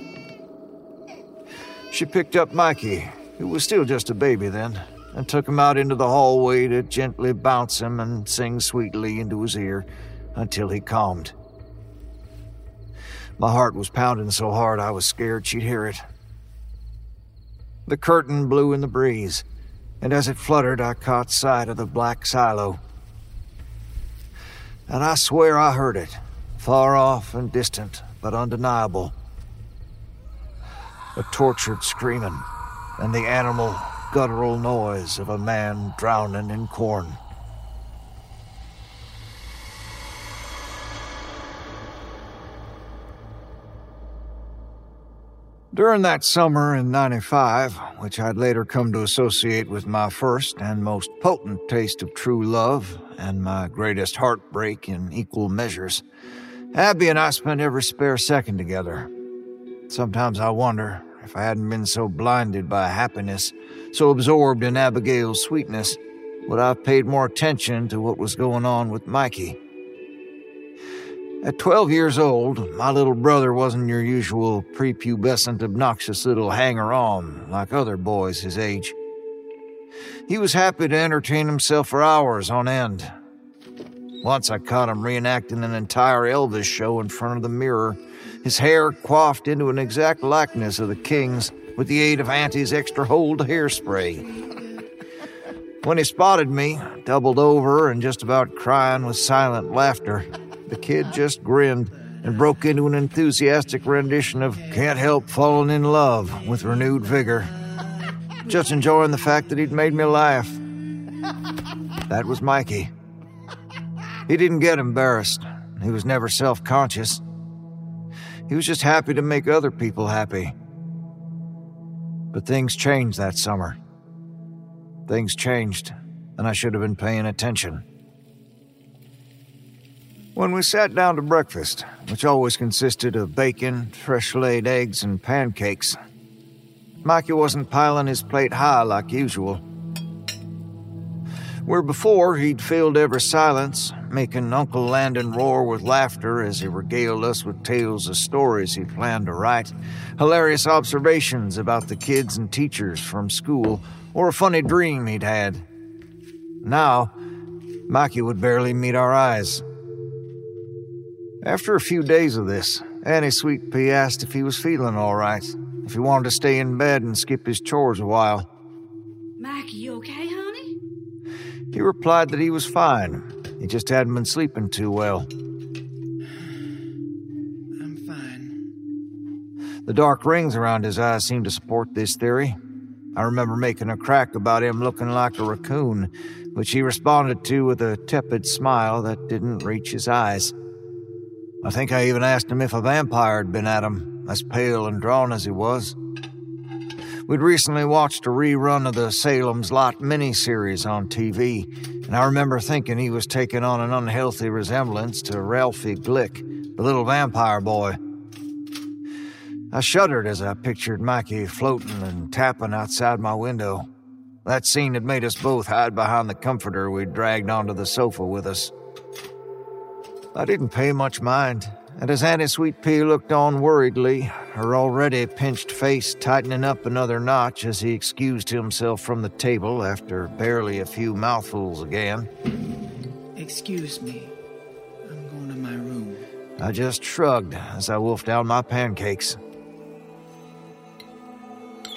Speaker 4: She picked up Mikey, who was still just a baby then, and took him out into the hallway to gently bounce him and sing sweetly into his ear until he calmed. My heart was pounding so hard I was scared she'd hear it. The curtain blew in the breeze, and as it fluttered, I caught sight of the black silo. And I swear I heard it, far off and distant, but undeniable. A tortured screaming, and the animal, guttural noise of a man drowning in corn. During that summer in 95, which I'd later come to associate with my first and most potent taste of true love and my greatest heartbreak in equal measures, Abby and I spent every spare second together. Sometimes I wonder if I hadn't been so blinded by happiness, so absorbed in Abigail's sweetness, would I have paid more attention to what was going on with Mikey. At 12 years old, my little brother wasn't your usual prepubescent, obnoxious little hanger on like other boys his age. He was happy to entertain himself for hours on end. Once I caught him reenacting an entire Elvis show in front of the mirror, his hair coiffed into an exact likeness of the king's with the aid of Auntie's extra hold hairspray. When he spotted me, doubled over and just about crying with silent laughter, the kid just grinned and broke into an enthusiastic rendition of Can't Help Falling in Love with renewed vigor. Just enjoying the fact that he'd made me laugh. That was Mikey. He didn't get embarrassed. He was never self conscious. He was just happy to make other people happy. But things changed that summer. Things changed, and I should have been paying attention. When we sat down to breakfast, which always consisted of bacon, fresh laid eggs, and pancakes, Mikey wasn't piling his plate high like usual. Where before he'd filled every silence, making Uncle Landon roar with laughter as he regaled us with tales of stories he'd planned to write, hilarious observations about the kids and teachers from school, or a funny dream he'd had. Now, Mikey would barely meet our eyes. After a few days of this, Auntie Sweet Pea asked if he was feeling all right, if he wanted to stay in bed and skip his chores a while.
Speaker 8: Mikey, you okay, honey?
Speaker 4: He replied that he was fine. He just hadn't been sleeping too well.
Speaker 7: I'm fine.
Speaker 4: The dark rings around his eyes seemed to support this theory. I remember making a crack about him looking like a raccoon, which he responded to with a tepid smile that didn't reach his eyes. I think I even asked him if a vampire had been at him, as pale and drawn as he was. We'd recently watched a rerun of the Salem's Lot miniseries on TV, and I remember thinking he was taking on an unhealthy resemblance to Ralphie Glick, the little vampire boy. I shuddered as I pictured Mikey floating and tapping outside my window. That scene had made us both hide behind the comforter we'd dragged onto the sofa with us. I didn't pay much mind, and as Auntie Sweet Pea looked on worriedly, her already pinched face tightening up another notch as he excused himself from the table after barely a few mouthfuls again,
Speaker 7: Excuse me. I'm going to my room.
Speaker 4: I just shrugged as I wolfed down my pancakes.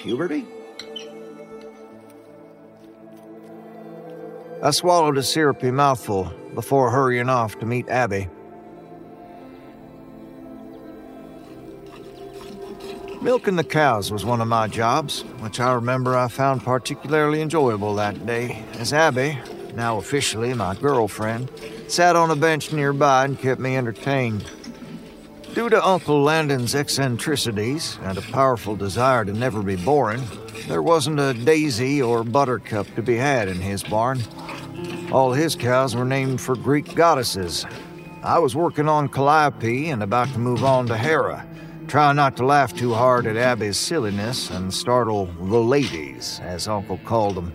Speaker 4: Puberty? I swallowed a syrupy mouthful before hurrying off to meet Abby. Milking the cows was one of my jobs, which I remember I found particularly enjoyable that day, as Abby, now officially my girlfriend, sat on a bench nearby and kept me entertained. Due to Uncle Landon's eccentricities and a powerful desire to never be boring, there wasn't a daisy or buttercup to be had in his barn. All his cows were named for Greek goddesses, I was working on Calliope and about to move on to Hera, trying not to laugh too hard at Abby's silliness and startle the ladies, as Uncle called them.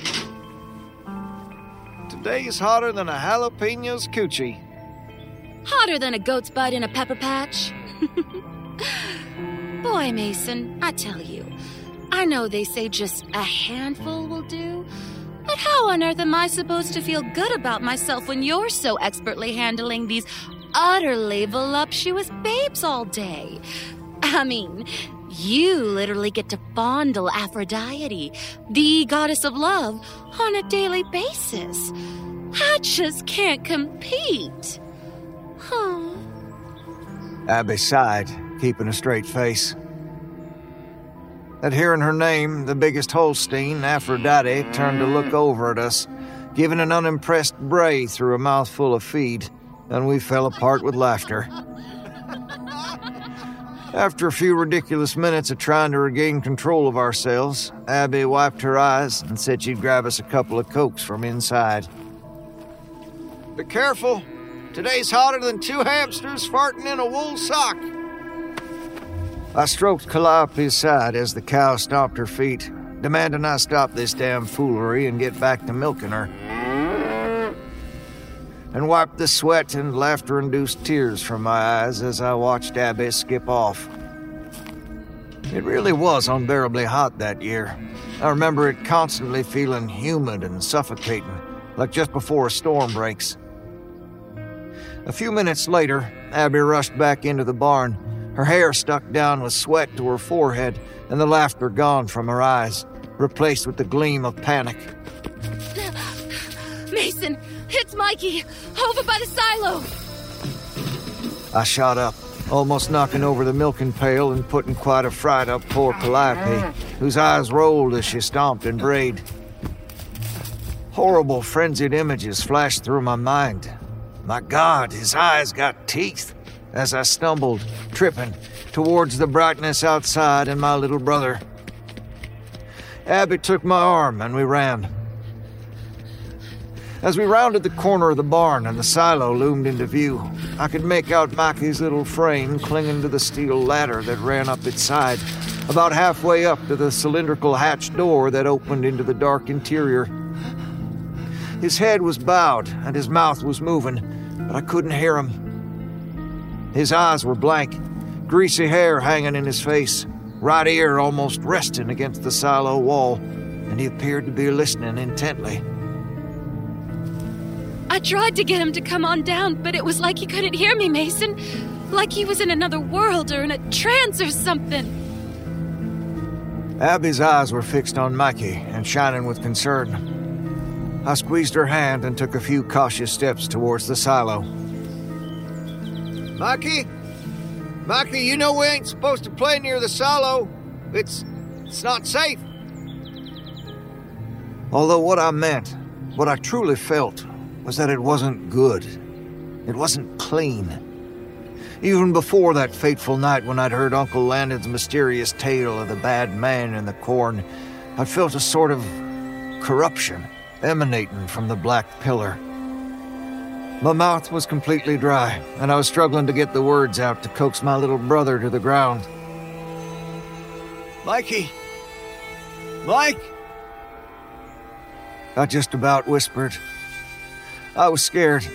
Speaker 4: Today's hotter than a jalapeno's coochie.
Speaker 6: Hotter than a goat's butt in a pepper patch. Boy, Mason, I tell you, I know they say just a handful will do, but how on earth am I supposed to feel good about myself when you're so expertly handling these utterly voluptuous babes all day? I mean, you literally get to fondle Aphrodite, the goddess of love, on a daily basis. I just can't compete. Huh.
Speaker 4: Abby sighed, keeping a straight face. At hearing her name, the biggest Holstein, Aphrodite, turned to look over at us, giving an unimpressed bray through a mouthful of feed, and we fell apart with laughter. After a few ridiculous minutes of trying to regain control of ourselves, Abby wiped her eyes and said she'd grab us a couple of cokes from inside. Be careful. Today's hotter than two hamsters farting in a wool sock. I stroked Calliope's side as the cow stomped her feet, demanding I stop this damn foolery and get back to milking her. And wiped the sweat and laughter induced tears from my eyes as I watched Abby skip off. It really was unbearably hot that year. I remember it constantly feeling humid and suffocating, like just before a storm breaks. A few minutes later, Abby rushed back into the barn, her hair stuck down with sweat to her forehead and the laughter gone from her eyes, replaced with the gleam of panic.
Speaker 6: Mason, it's Mikey, over by the silo.
Speaker 4: I shot up, almost knocking over the milking pail and putting quite a fright up poor Calliope, whose eyes rolled as she stomped and brayed. Horrible, frenzied images flashed through my mind. My God, his eyes got teeth as I stumbled, tripping, towards the brightness outside and my little brother. Abby took my arm and we ran. As we rounded the corner of the barn and the silo loomed into view, I could make out Mikey's little frame clinging to the steel ladder that ran up its side, about halfway up to the cylindrical hatch door that opened into the dark interior. His head was bowed and his mouth was moving, but I couldn't hear him. His eyes were blank, greasy hair hanging in his face, right ear almost resting against the silo wall, and he appeared to be listening intently.
Speaker 6: I tried to get him to come on down, but it was like he couldn't hear me, Mason. Like he was in another world or in a trance or something.
Speaker 4: Abby's eyes were fixed on Mikey and shining with concern. I squeezed her hand and took a few cautious steps towards the silo. Mikey? Mikey, you know we ain't supposed to play near the silo. It's. it's not safe. Although what I meant, what I truly felt, was that it wasn't good. It wasn't clean. Even before that fateful night when I'd heard Uncle Landon's mysterious tale of the bad man in the corn, I felt a sort of corruption emanating from the black pillar. My mouth was completely dry, and I was struggling to get the words out to coax my little brother to the ground. Mikey! Mike! I just about whispered. I was scared.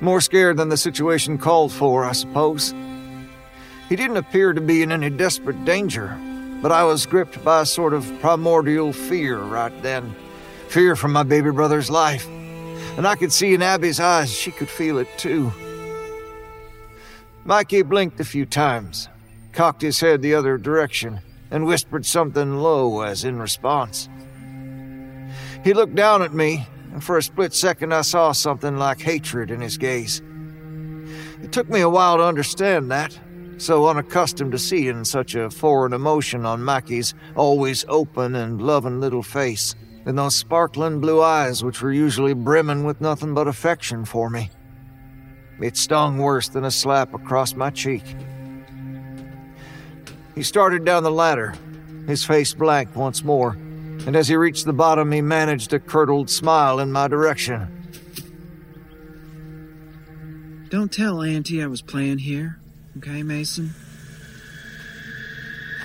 Speaker 4: More scared than the situation called for, I suppose. He didn't appear to be in any desperate danger, but I was gripped by a sort of primordial fear right then. Fear for my baby brother's life. And I could see in Abby's eyes she could feel it too. Mikey blinked a few times, cocked his head the other direction, and whispered something low as in response. He looked down at me, and for a split second I saw something like hatred in his gaze. It took me a while to understand that, so unaccustomed to seeing such a foreign emotion on Mikey's always open and loving little face, and those sparkling blue eyes which were usually brimming with nothing but affection for me. It stung worse than a slap across my cheek. He started down the ladder, his face blank once more, and as he reached the bottom, he managed a curdled smile in my direction.
Speaker 7: Don't tell Auntie I was playing here, okay, Mason?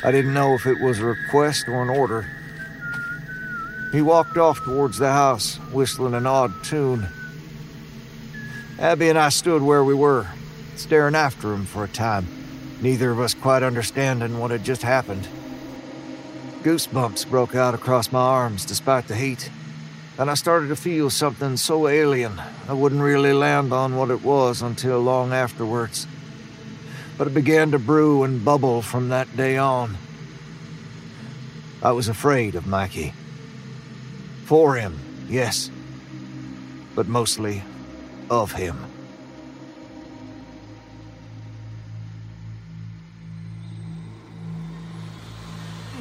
Speaker 4: I didn't know if it was a request or an order. He walked off towards the house, whistling an odd tune. Abby and I stood where we were, staring after him for a time, neither of us quite understanding what had just happened. Goosebumps broke out across my arms despite the heat, and I started to feel something so alien I wouldn't really land on what it was until long afterwards. But it began to brew and bubble from that day on. I was afraid of Mikey. For him, yes, but mostly of him.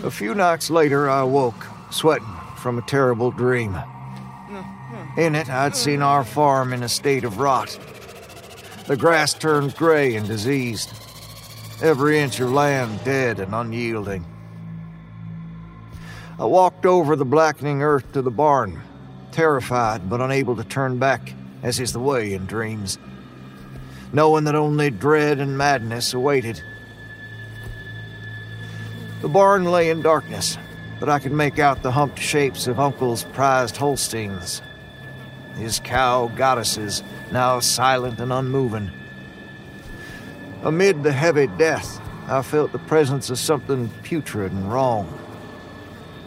Speaker 4: A few nights later, I woke, sweating from a terrible dream. In it, I'd seen our farm in a state of rot. The grass turned gray and diseased, every inch of land dead and unyielding. I walked over the blackening earth to the barn, terrified but unable to turn back, as is the way in dreams, knowing that only dread and madness awaited. The barn lay in darkness, but I could make out the humped shapes of Uncle's prized Holsteins. His cow goddesses, now silent and unmoving. Amid the heavy death, I felt the presence of something putrid and wrong,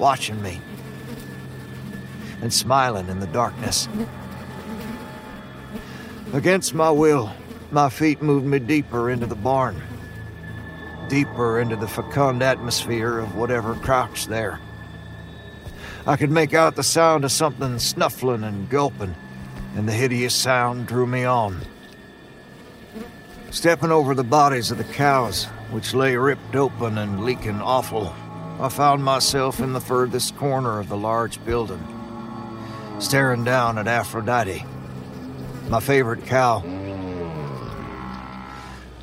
Speaker 4: watching me and smiling in the darkness. Against my will, my feet moved me deeper into the barn deeper into the fecund atmosphere of whatever crouched there. I could make out the sound of something snuffling and gulping, and the hideous sound drew me on. Stepping over the bodies of the cows, which lay ripped open and leaking awful, I found myself in the furthest corner of the large building, staring down at Aphrodite, my favorite cow.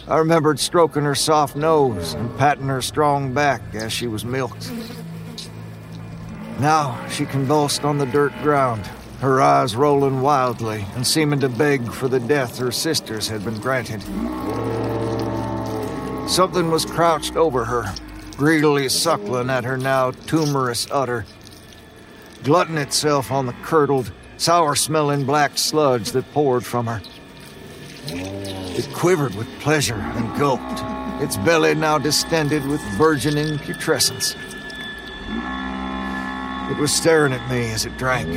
Speaker 4: I remembered stroking her soft nose and patting her strong back as she was milked. Now she convulsed on the dirt ground, her eyes rolling wildly and seeming to beg for the death her sisters had been granted. Something was crouched over her, greedily suckling at her now tumorous udder, glutting itself on the curdled, sour smelling black sludge that poured from her. It quivered with pleasure and gulped, its belly now distended with burgeoning putrescence. It was staring at me as it drank,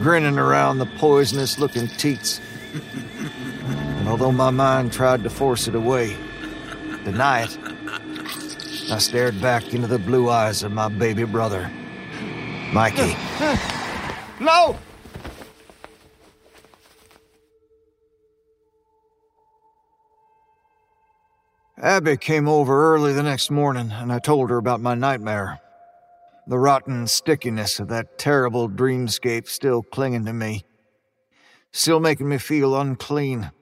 Speaker 4: grinning around the poisonous looking teats. And although my mind tried to force it away, deny it, I stared back into the blue eyes of my baby brother, Mikey.
Speaker 9: No!
Speaker 4: Abby came over early the next morning, and I told her about my nightmare. The rotten stickiness of that terrible dreamscape still clinging to me, still making me feel unclean.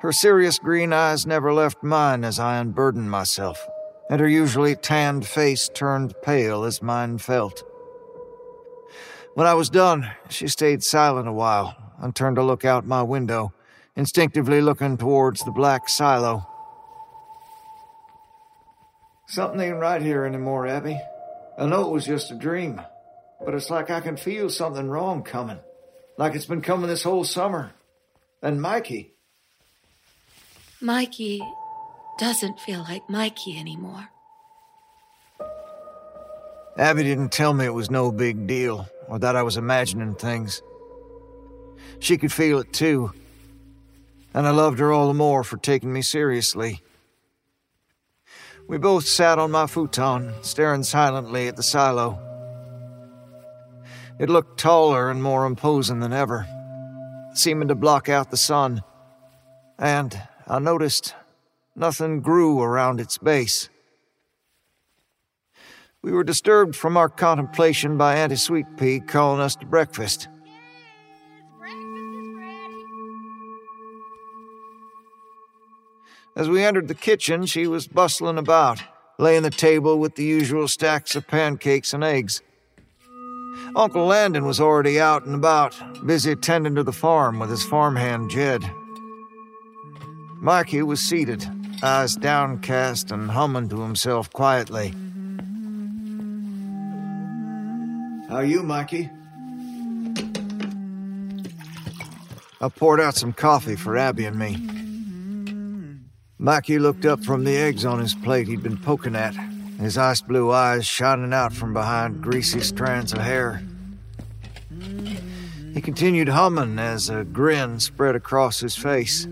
Speaker 4: Her serious green eyes never left mine as I unburdened myself, and her usually tanned face turned pale as mine felt. When I was done, she stayed silent a while and turned to look out my window, instinctively looking towards the black silo. Something ain't right here anymore, Abby. I know it was just a dream, but it's like I can feel something wrong coming. Like it's been coming this whole summer. And Mikey.
Speaker 6: Mikey doesn't feel like Mikey anymore.
Speaker 4: Abby didn't tell me it was no big deal, or that I was imagining things. She could feel it too, and I loved her all the more for taking me seriously. We both sat on my futon, staring silently at the silo. It looked taller and more imposing than ever, seeming to block out the sun. And I noticed nothing grew around its base. We were disturbed from our contemplation by Auntie Sweet Pea calling us to breakfast. As we entered the kitchen, she was bustling about, laying the table with the usual stacks of pancakes and eggs. Uncle Landon was already out and about, busy tending to the farm with his farmhand Jed, Mikey was seated, eyes downcast and humming to himself quietly. How you, Mikey? I poured out some coffee for Abby and me. Mikey looked up from the eggs on his plate he'd been poking at, his ice blue eyes shining out from behind greasy strands of hair. He continued humming as a grin spread across his face.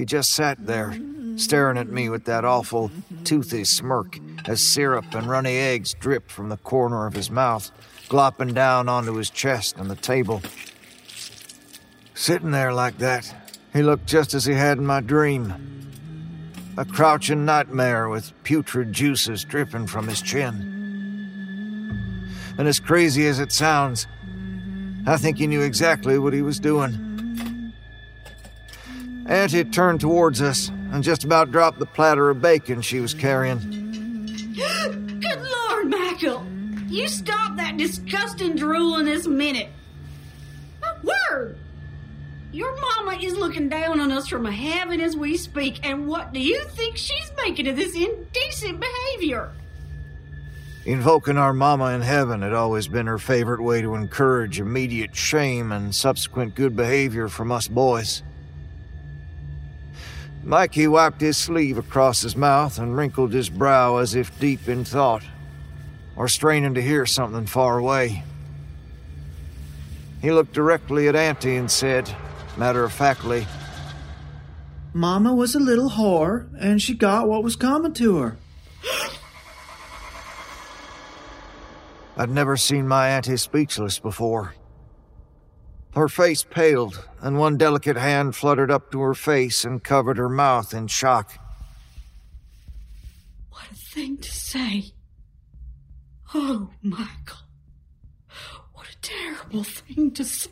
Speaker 4: He just sat there, staring at me with that awful, toothy smirk as syrup and runny eggs dripped from the corner of his mouth, glopping down onto his chest and the table. Sitting there like that, he looked just as he had in my dream. A crouching nightmare with putrid juices dripping from his chin. And as crazy as it sounds, I think he knew exactly what he was doing. Auntie turned towards us and just about dropped the platter of bacon she was carrying.
Speaker 8: Good Lord, Michael! You stop that disgusting drooling this minute. My word! Your mama is looking down on us from heaven as we speak, and what do you think she's making of this indecent behavior?
Speaker 4: Invoking our mama in heaven had always been her favorite way to encourage immediate shame and subsequent good behavior from us boys. Mikey wiped his sleeve across his mouth and wrinkled his brow as if deep in thought, or straining to hear something far away. He looked directly at Auntie and said, matter of factly,
Speaker 7: Mama was a little whore, and she got what was coming to her.
Speaker 4: I'd never seen my auntie speechless before. Her face paled, and one delicate hand fluttered up to her face and covered her mouth in shock.
Speaker 8: What a thing to say. Oh, Michael. What a terrible thing to say.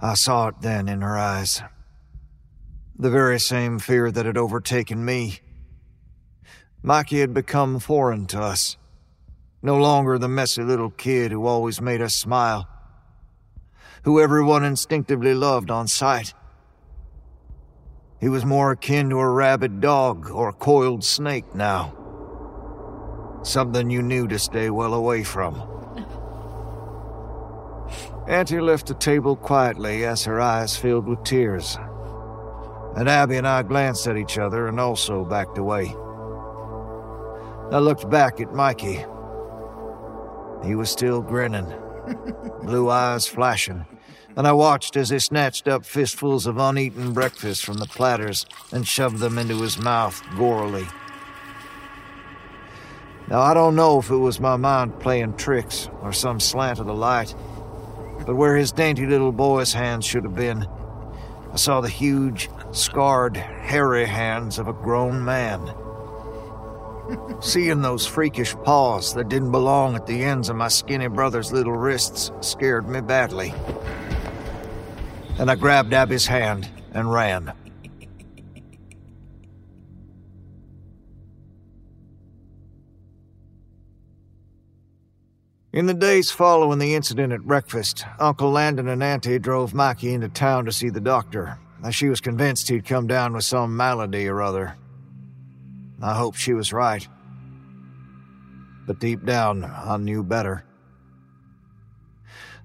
Speaker 4: I saw it then in her eyes. The very same fear that had overtaken me. Mikey had become foreign to us. No longer the messy little kid who always made us smile. Who everyone instinctively loved on sight. He was more akin to a rabid dog or a coiled snake now. Something you knew to stay well away from. Auntie left the table quietly as her eyes filled with tears. And Abby and I glanced at each other and also backed away. I looked back at Mikey. He was still grinning, blue eyes flashing, and I watched as he snatched up fistfuls of uneaten breakfast from the platters and shoved them into his mouth gorily. Now, I don't know if it was my mind playing tricks or some slant of the light, but where his dainty little boy's hands should have been, I saw the huge, scarred, hairy hands of a grown man. Seeing those freakish paws that didn't belong at the ends of my skinny brother's little wrists scared me badly. And I grabbed Abby's hand and ran. In the days following the incident at breakfast, Uncle Landon and Auntie drove Mikey into town to see the doctor, as she was convinced he'd come down with some malady or other. I hoped she was right. But deep down, I knew better.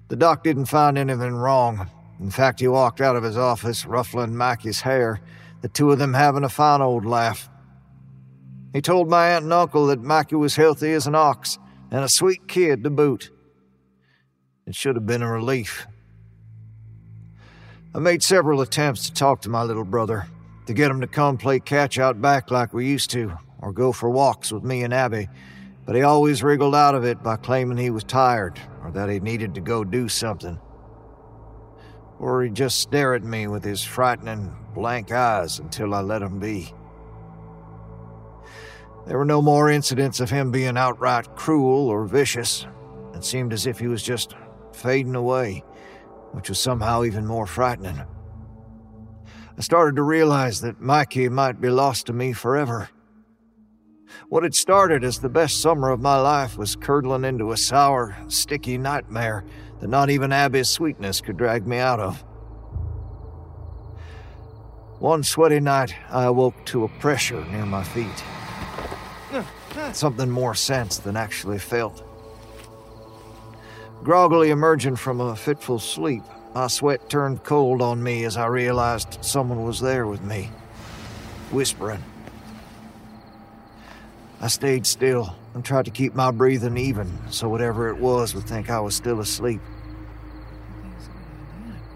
Speaker 4: The doc didn't find anything wrong. In fact, he walked out of his office ruffling Mikey's hair, the two of them having a fine old laugh. He told my aunt and uncle that Mikey was healthy as an ox and a sweet kid to boot. It should have been a relief. I made several attempts to talk to my little brother, to get him to come play catch out back like we used to, or go for walks with me and Abby, but he always wriggled out of it by claiming he was tired or that he needed to go do something. Or he'd just stare at me with his frightening, blank eyes until I let him be. There were no more incidents of him being outright cruel or vicious. It seemed as if he was just fading away, which was somehow even more frightening. I started to realize that Mikey might be lost to me forever. What had started as the best summer of my life was curdling into a sour, sticky nightmare that not even Abby's sweetness could drag me out of. One sweaty night, I awoke to a pressure near my feet. Something more sensed than actually felt. Groggily emerging from a fitful sleep, my sweat turned cold on me as I realized someone was there with me, whispering. I stayed still and tried to keep my breathing even so whatever it was would think I was still asleep.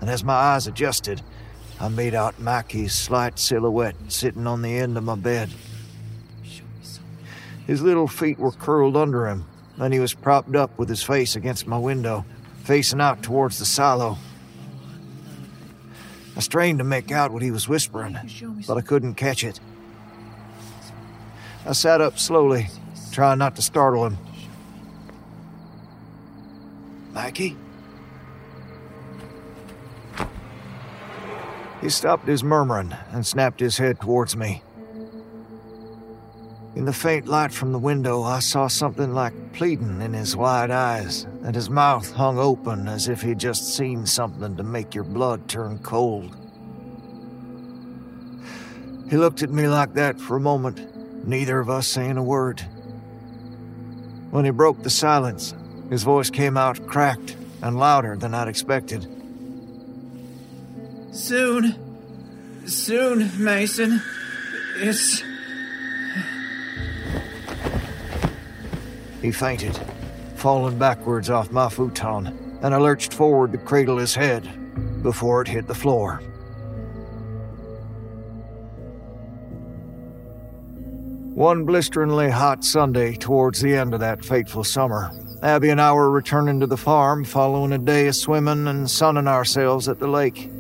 Speaker 4: And as my eyes adjusted, I made out Mikey's slight silhouette sitting on the end of my bed. His little feet were curled under him, and he was propped up with his face against my window, facing out towards the silo. I strained to make out what he was whispering, but I couldn't catch it. I sat up slowly, trying not to startle him. Mikey? He stopped his murmuring and snapped his head towards me. In the faint light from the window, I saw something like pleading in his wide eyes, and his mouth hung open as if he'd just seen something to make your blood turn cold. He looked at me like that for a moment, neither of us saying a word. When he broke the silence, his voice came out cracked and louder than I'd expected.
Speaker 7: Soon. Soon, Mason. It's.
Speaker 4: He fainted, falling backwards off my futon, and I lurched forward to cradle his head before it hit the floor. One blisteringly hot Sunday towards the end of that fateful summer, Abby and I were returning to the farm following a day of swimming and sunning ourselves at the lake.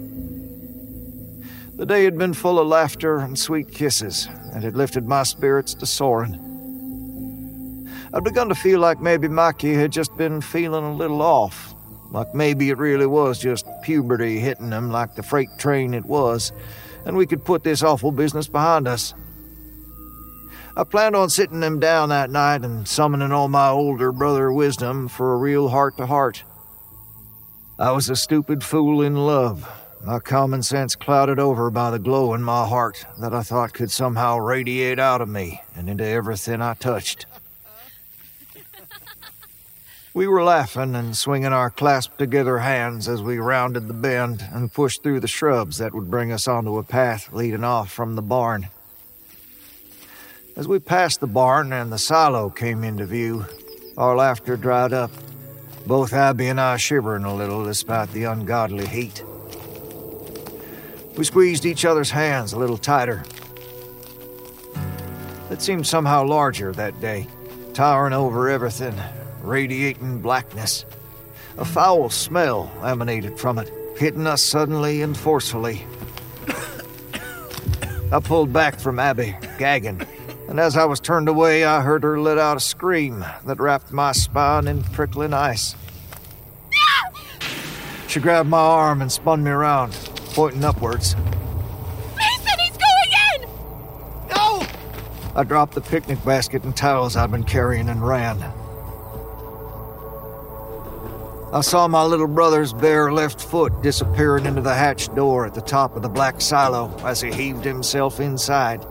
Speaker 4: The day had been full of laughter and sweet kisses, and had lifted my spirits to soaring. I'd begun to feel like maybe Mikey had just been feeling a little off, like maybe it really was just puberty hitting him like the freight train it was, and we could put this awful business behind us. I planned on sitting him down that night and summoning all my older brother wisdom for a real heart to heart. I was a stupid fool in love, my common sense clouded over by the glow in my heart that I thought could somehow radiate out of me and into everything I touched. We were laughing and swinging our clasped together hands as we rounded the bend and pushed through the shrubs that would bring us onto a path leading off from the barn. As we passed the barn and the silo came into view, our laughter dried up, both Abby and I shivering a little despite the ungodly heat. We squeezed each other's hands a little tighter. It seemed somehow larger that day, towering over everything, radiating blackness. A foul smell emanated from it, hitting us suddenly and forcefully. I pulled back from Abby, gagging, and as I was turned away, I heard her let out a scream that wrapped my spine in prickling ice. She grabbed my arm and spun me around, pointing upwards.
Speaker 6: Mason, he's going in!
Speaker 4: No! I dropped the picnic basket and towels I'd been carrying and ran. I saw my little brother's bare left foot disappearing into the hatch door at the top of the black silo as he heaved himself inside.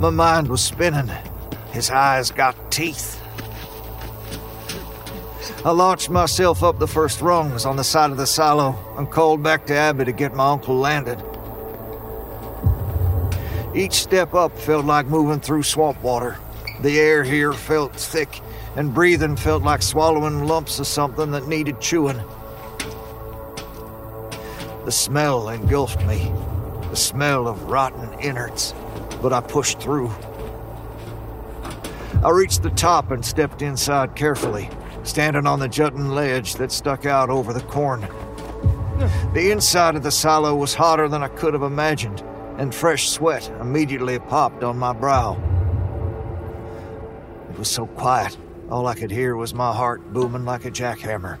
Speaker 4: My mind was spinning. His eyes got teeth. I launched myself up the first rungs on the side of the silo and called back to Abby to get my uncle Landon. Each step up felt like moving through swamp water. The air here felt thick, and breathing felt like swallowing lumps of something that needed chewing. The smell engulfed me, the smell of rotten innards, but I pushed through. I reached the top and stepped inside carefully, standing on the jutting ledge that stuck out over the corn. The inside of the silo was hotter than I could have imagined, and fresh sweat immediately popped on my brow. It was so quiet, all I could hear was my heart booming like a jackhammer.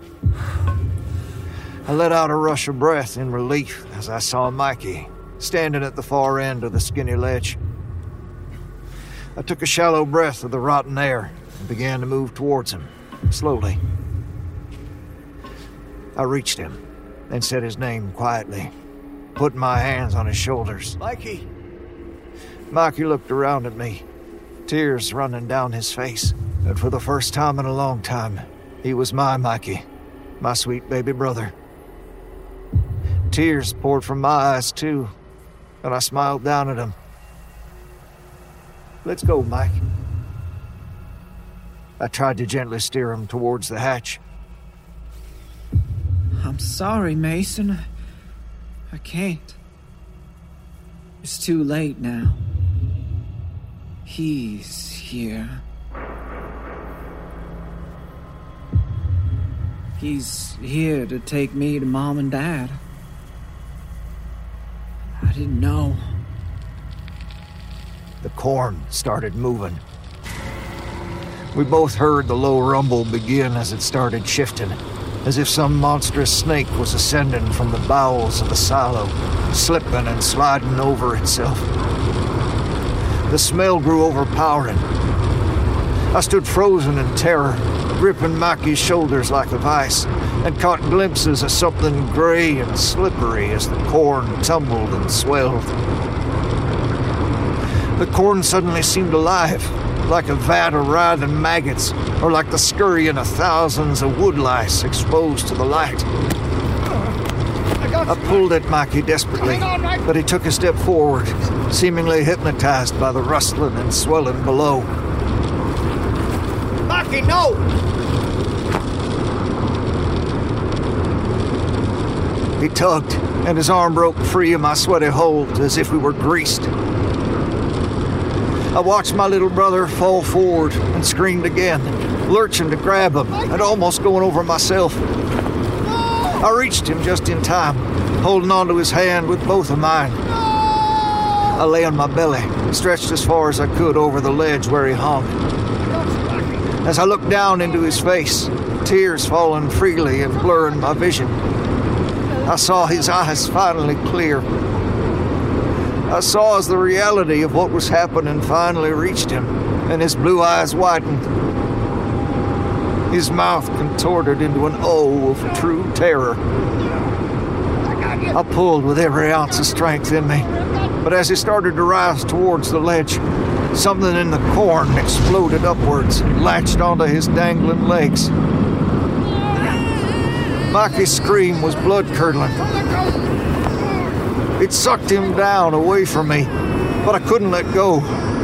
Speaker 4: I let out a rush of breath in relief as I saw Mikey standing at the far end of the skinny ledge. I took a shallow breath of the rotten air and began to move towards him, slowly. I reached him and said his name quietly. putting my hands on his shoulders. Mikey! Mikey looked around at me, tears running down his face. And for the first time in a long time, he was my Mikey, my sweet baby brother. Tears poured from my eyes, too, and I smiled down at him. Let's go, Mike. I tried to gently steer him towards the hatch.
Speaker 7: I'm sorry, Mason. I can't. It's too late now. He's here. He's here to take me to mom and dad. I didn't know.
Speaker 4: The corn started moving. We both heard the low rumble begin as it started shifting, as if some monstrous snake was ascending from the bowels of the silo, slipping and sliding over itself. The smell grew overpowering. I stood frozen in terror, gripping Mikey's shoulders like a vice, and caught glimpses of something gray and slippery as the corn tumbled and swelled. The corn suddenly seemed alive, like a vat of writhing maggots, or like the scurrying of thousands of woodlice exposed to the light. I pulled at Mikey desperately, but he took a step forward, seemingly hypnotized by the rustling and swelling below. Mikey, no! He tugged, and his arm broke free of my sweaty hold as if we were greased. I watched my little brother fall forward and screamed again, lurching to grab him and almost going over myself. I reached him just in time, holding onto his hand with both of mine. I lay on my belly, stretched as far as I could over the ledge where he hung. As I looked down into his face, tears falling freely and blurring my vision, I saw his eyes finally clear. I saw as the reality of what was happening finally reached him, and his blue eyes widened. His mouth contorted into an O of true terror. I pulled with every ounce of strength in me, but as he started to rise towards the ledge, something in the corn exploded upwards and latched onto his dangling legs. Mikey's scream was blood curdling. It sucked him down away from me, but I couldn't let go,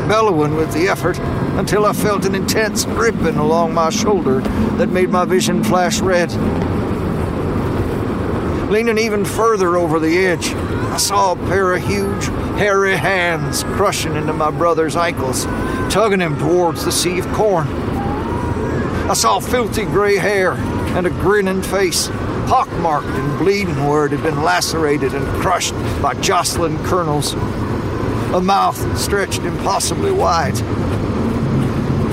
Speaker 4: bellowing with the effort until I felt an intense gripping along my shoulder that made my vision flash red. Leaning even further over the edge, I saw a pair of huge, hairy hands crushing into my brother's ankles, tugging him towards the sea of corn. I saw filthy gray hair and a grinning face, pockmarked and bleeding where it had been lacerated and crushed by jostling kernels. A mouth stretched impossibly wide.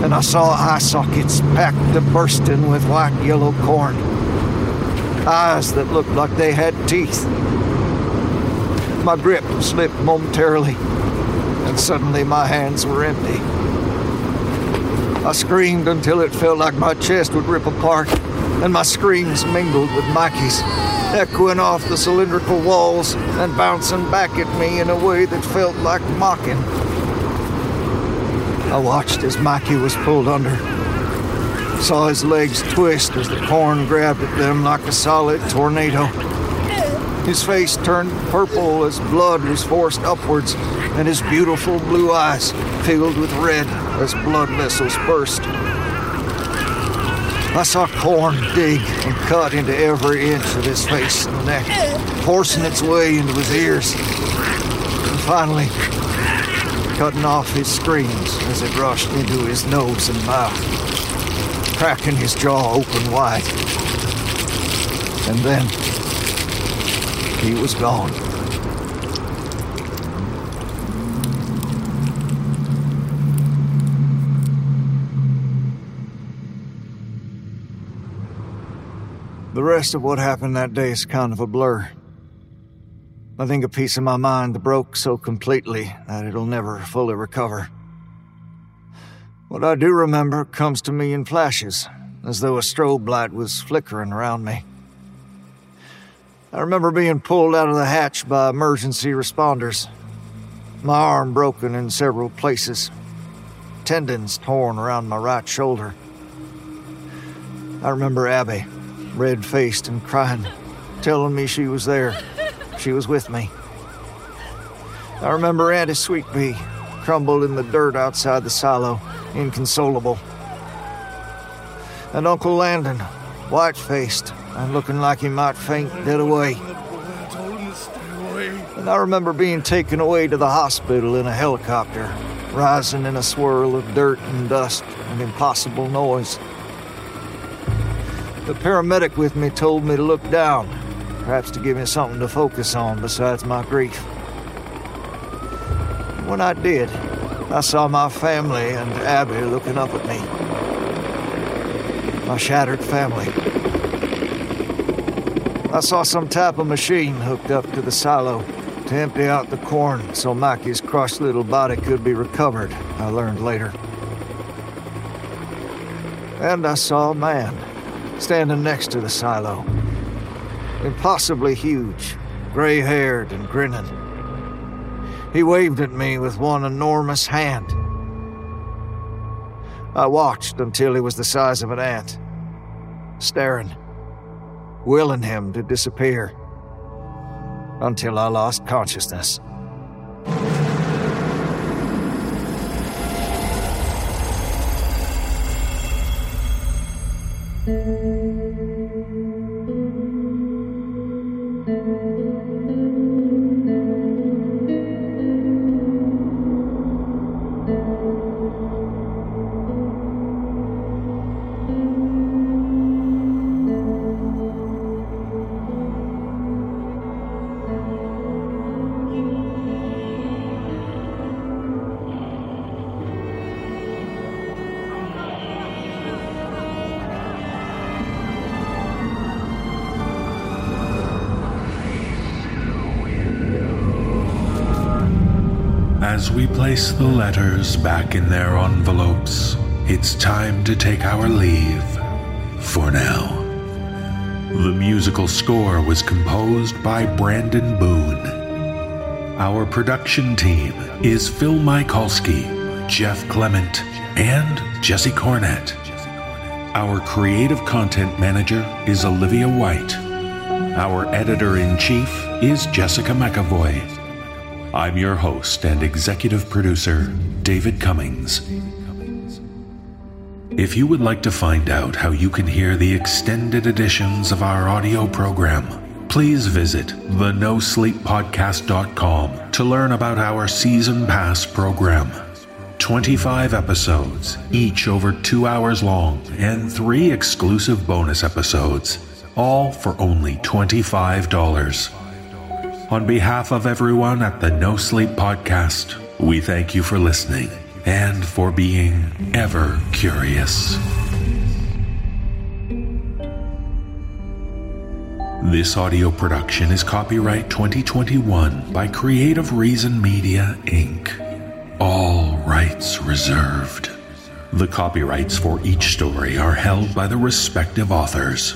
Speaker 4: And I saw eye sockets packed to bursting with white yellow corn. Eyes that looked like they had teeth. My grip slipped momentarily, and suddenly my hands were empty. I screamed until it felt like my chest would rip apart, and my screams mingled with Mikey's, echoing off the cylindrical walls and bouncing back at me in a way that felt like mocking. I watched as Mikey was pulled under, saw his legs twist as the corn grabbed at them like a solid tornado. His face turned purple as blood was forced upwards, and his beautiful blue eyes filled with red as blood vessels burst. I saw corn dig and cut into every inch of his face and neck, forcing its way into his ears, and finally cutting off his screams as it rushed into his nose and mouth, cracking his jaw open wide. And then he was gone. The rest of what happened that day is kind of a blur. I think a piece of my mind broke so completely that it'll never fully recover. What I do remember comes to me in flashes, as though a strobe light was flickering around me. I remember being pulled out of the hatch by emergency responders. My arm broken in several places, tendons torn around my right shoulder. I remember Abby, red faced and crying, telling me she was there. She was with me. I remember Auntie Sweet Pea, crumbled in the dirt outside the silo, inconsolable. And Uncle Landon, white faced and looking like he might faint dead away. And I remember being taken away to the hospital in a helicopter, rising in a swirl of dirt and dust and impossible noise. The paramedic with me told me to look down, perhaps to give me something to focus on besides my grief. When I did, I saw my family and Abby looking up at me. My shattered family. I saw some type of machine hooked up to the silo to empty out the corn so Mikey's crushed little body could be recovered, I learned later. And I saw a man standing next to the silo. Impossibly huge, gray haired and grinning. He waved at me with one enormous hand. I watched until he was the size of an ant, staring, willing him to disappear, until I lost consciousness.
Speaker 1: As we place the letters back in their envelopes, it's time to take our leave for now. The musical score was composed by Brandon Boone. Our production team is Phil Michalski, Jeff Clement, and Jesse Cornett. Our creative content manager is Olivia White. Our editor in chief is Jessica McAvoy. I'm your host and executive producer, David Cummings. If you would like to find out how you can hear the extended editions of our audio program, please visit thenosleeppodcast.com to learn about our season pass program. 25 episodes, each over two hours long, and three exclusive bonus episodes, all for only $25. On behalf of everyone at the No Sleep Podcast, we thank you for listening and for being ever curious. This audio production is copyright 2021 by Creative Reason Media, Inc. All rights reserved. The copyrights for each story are held by the respective authors.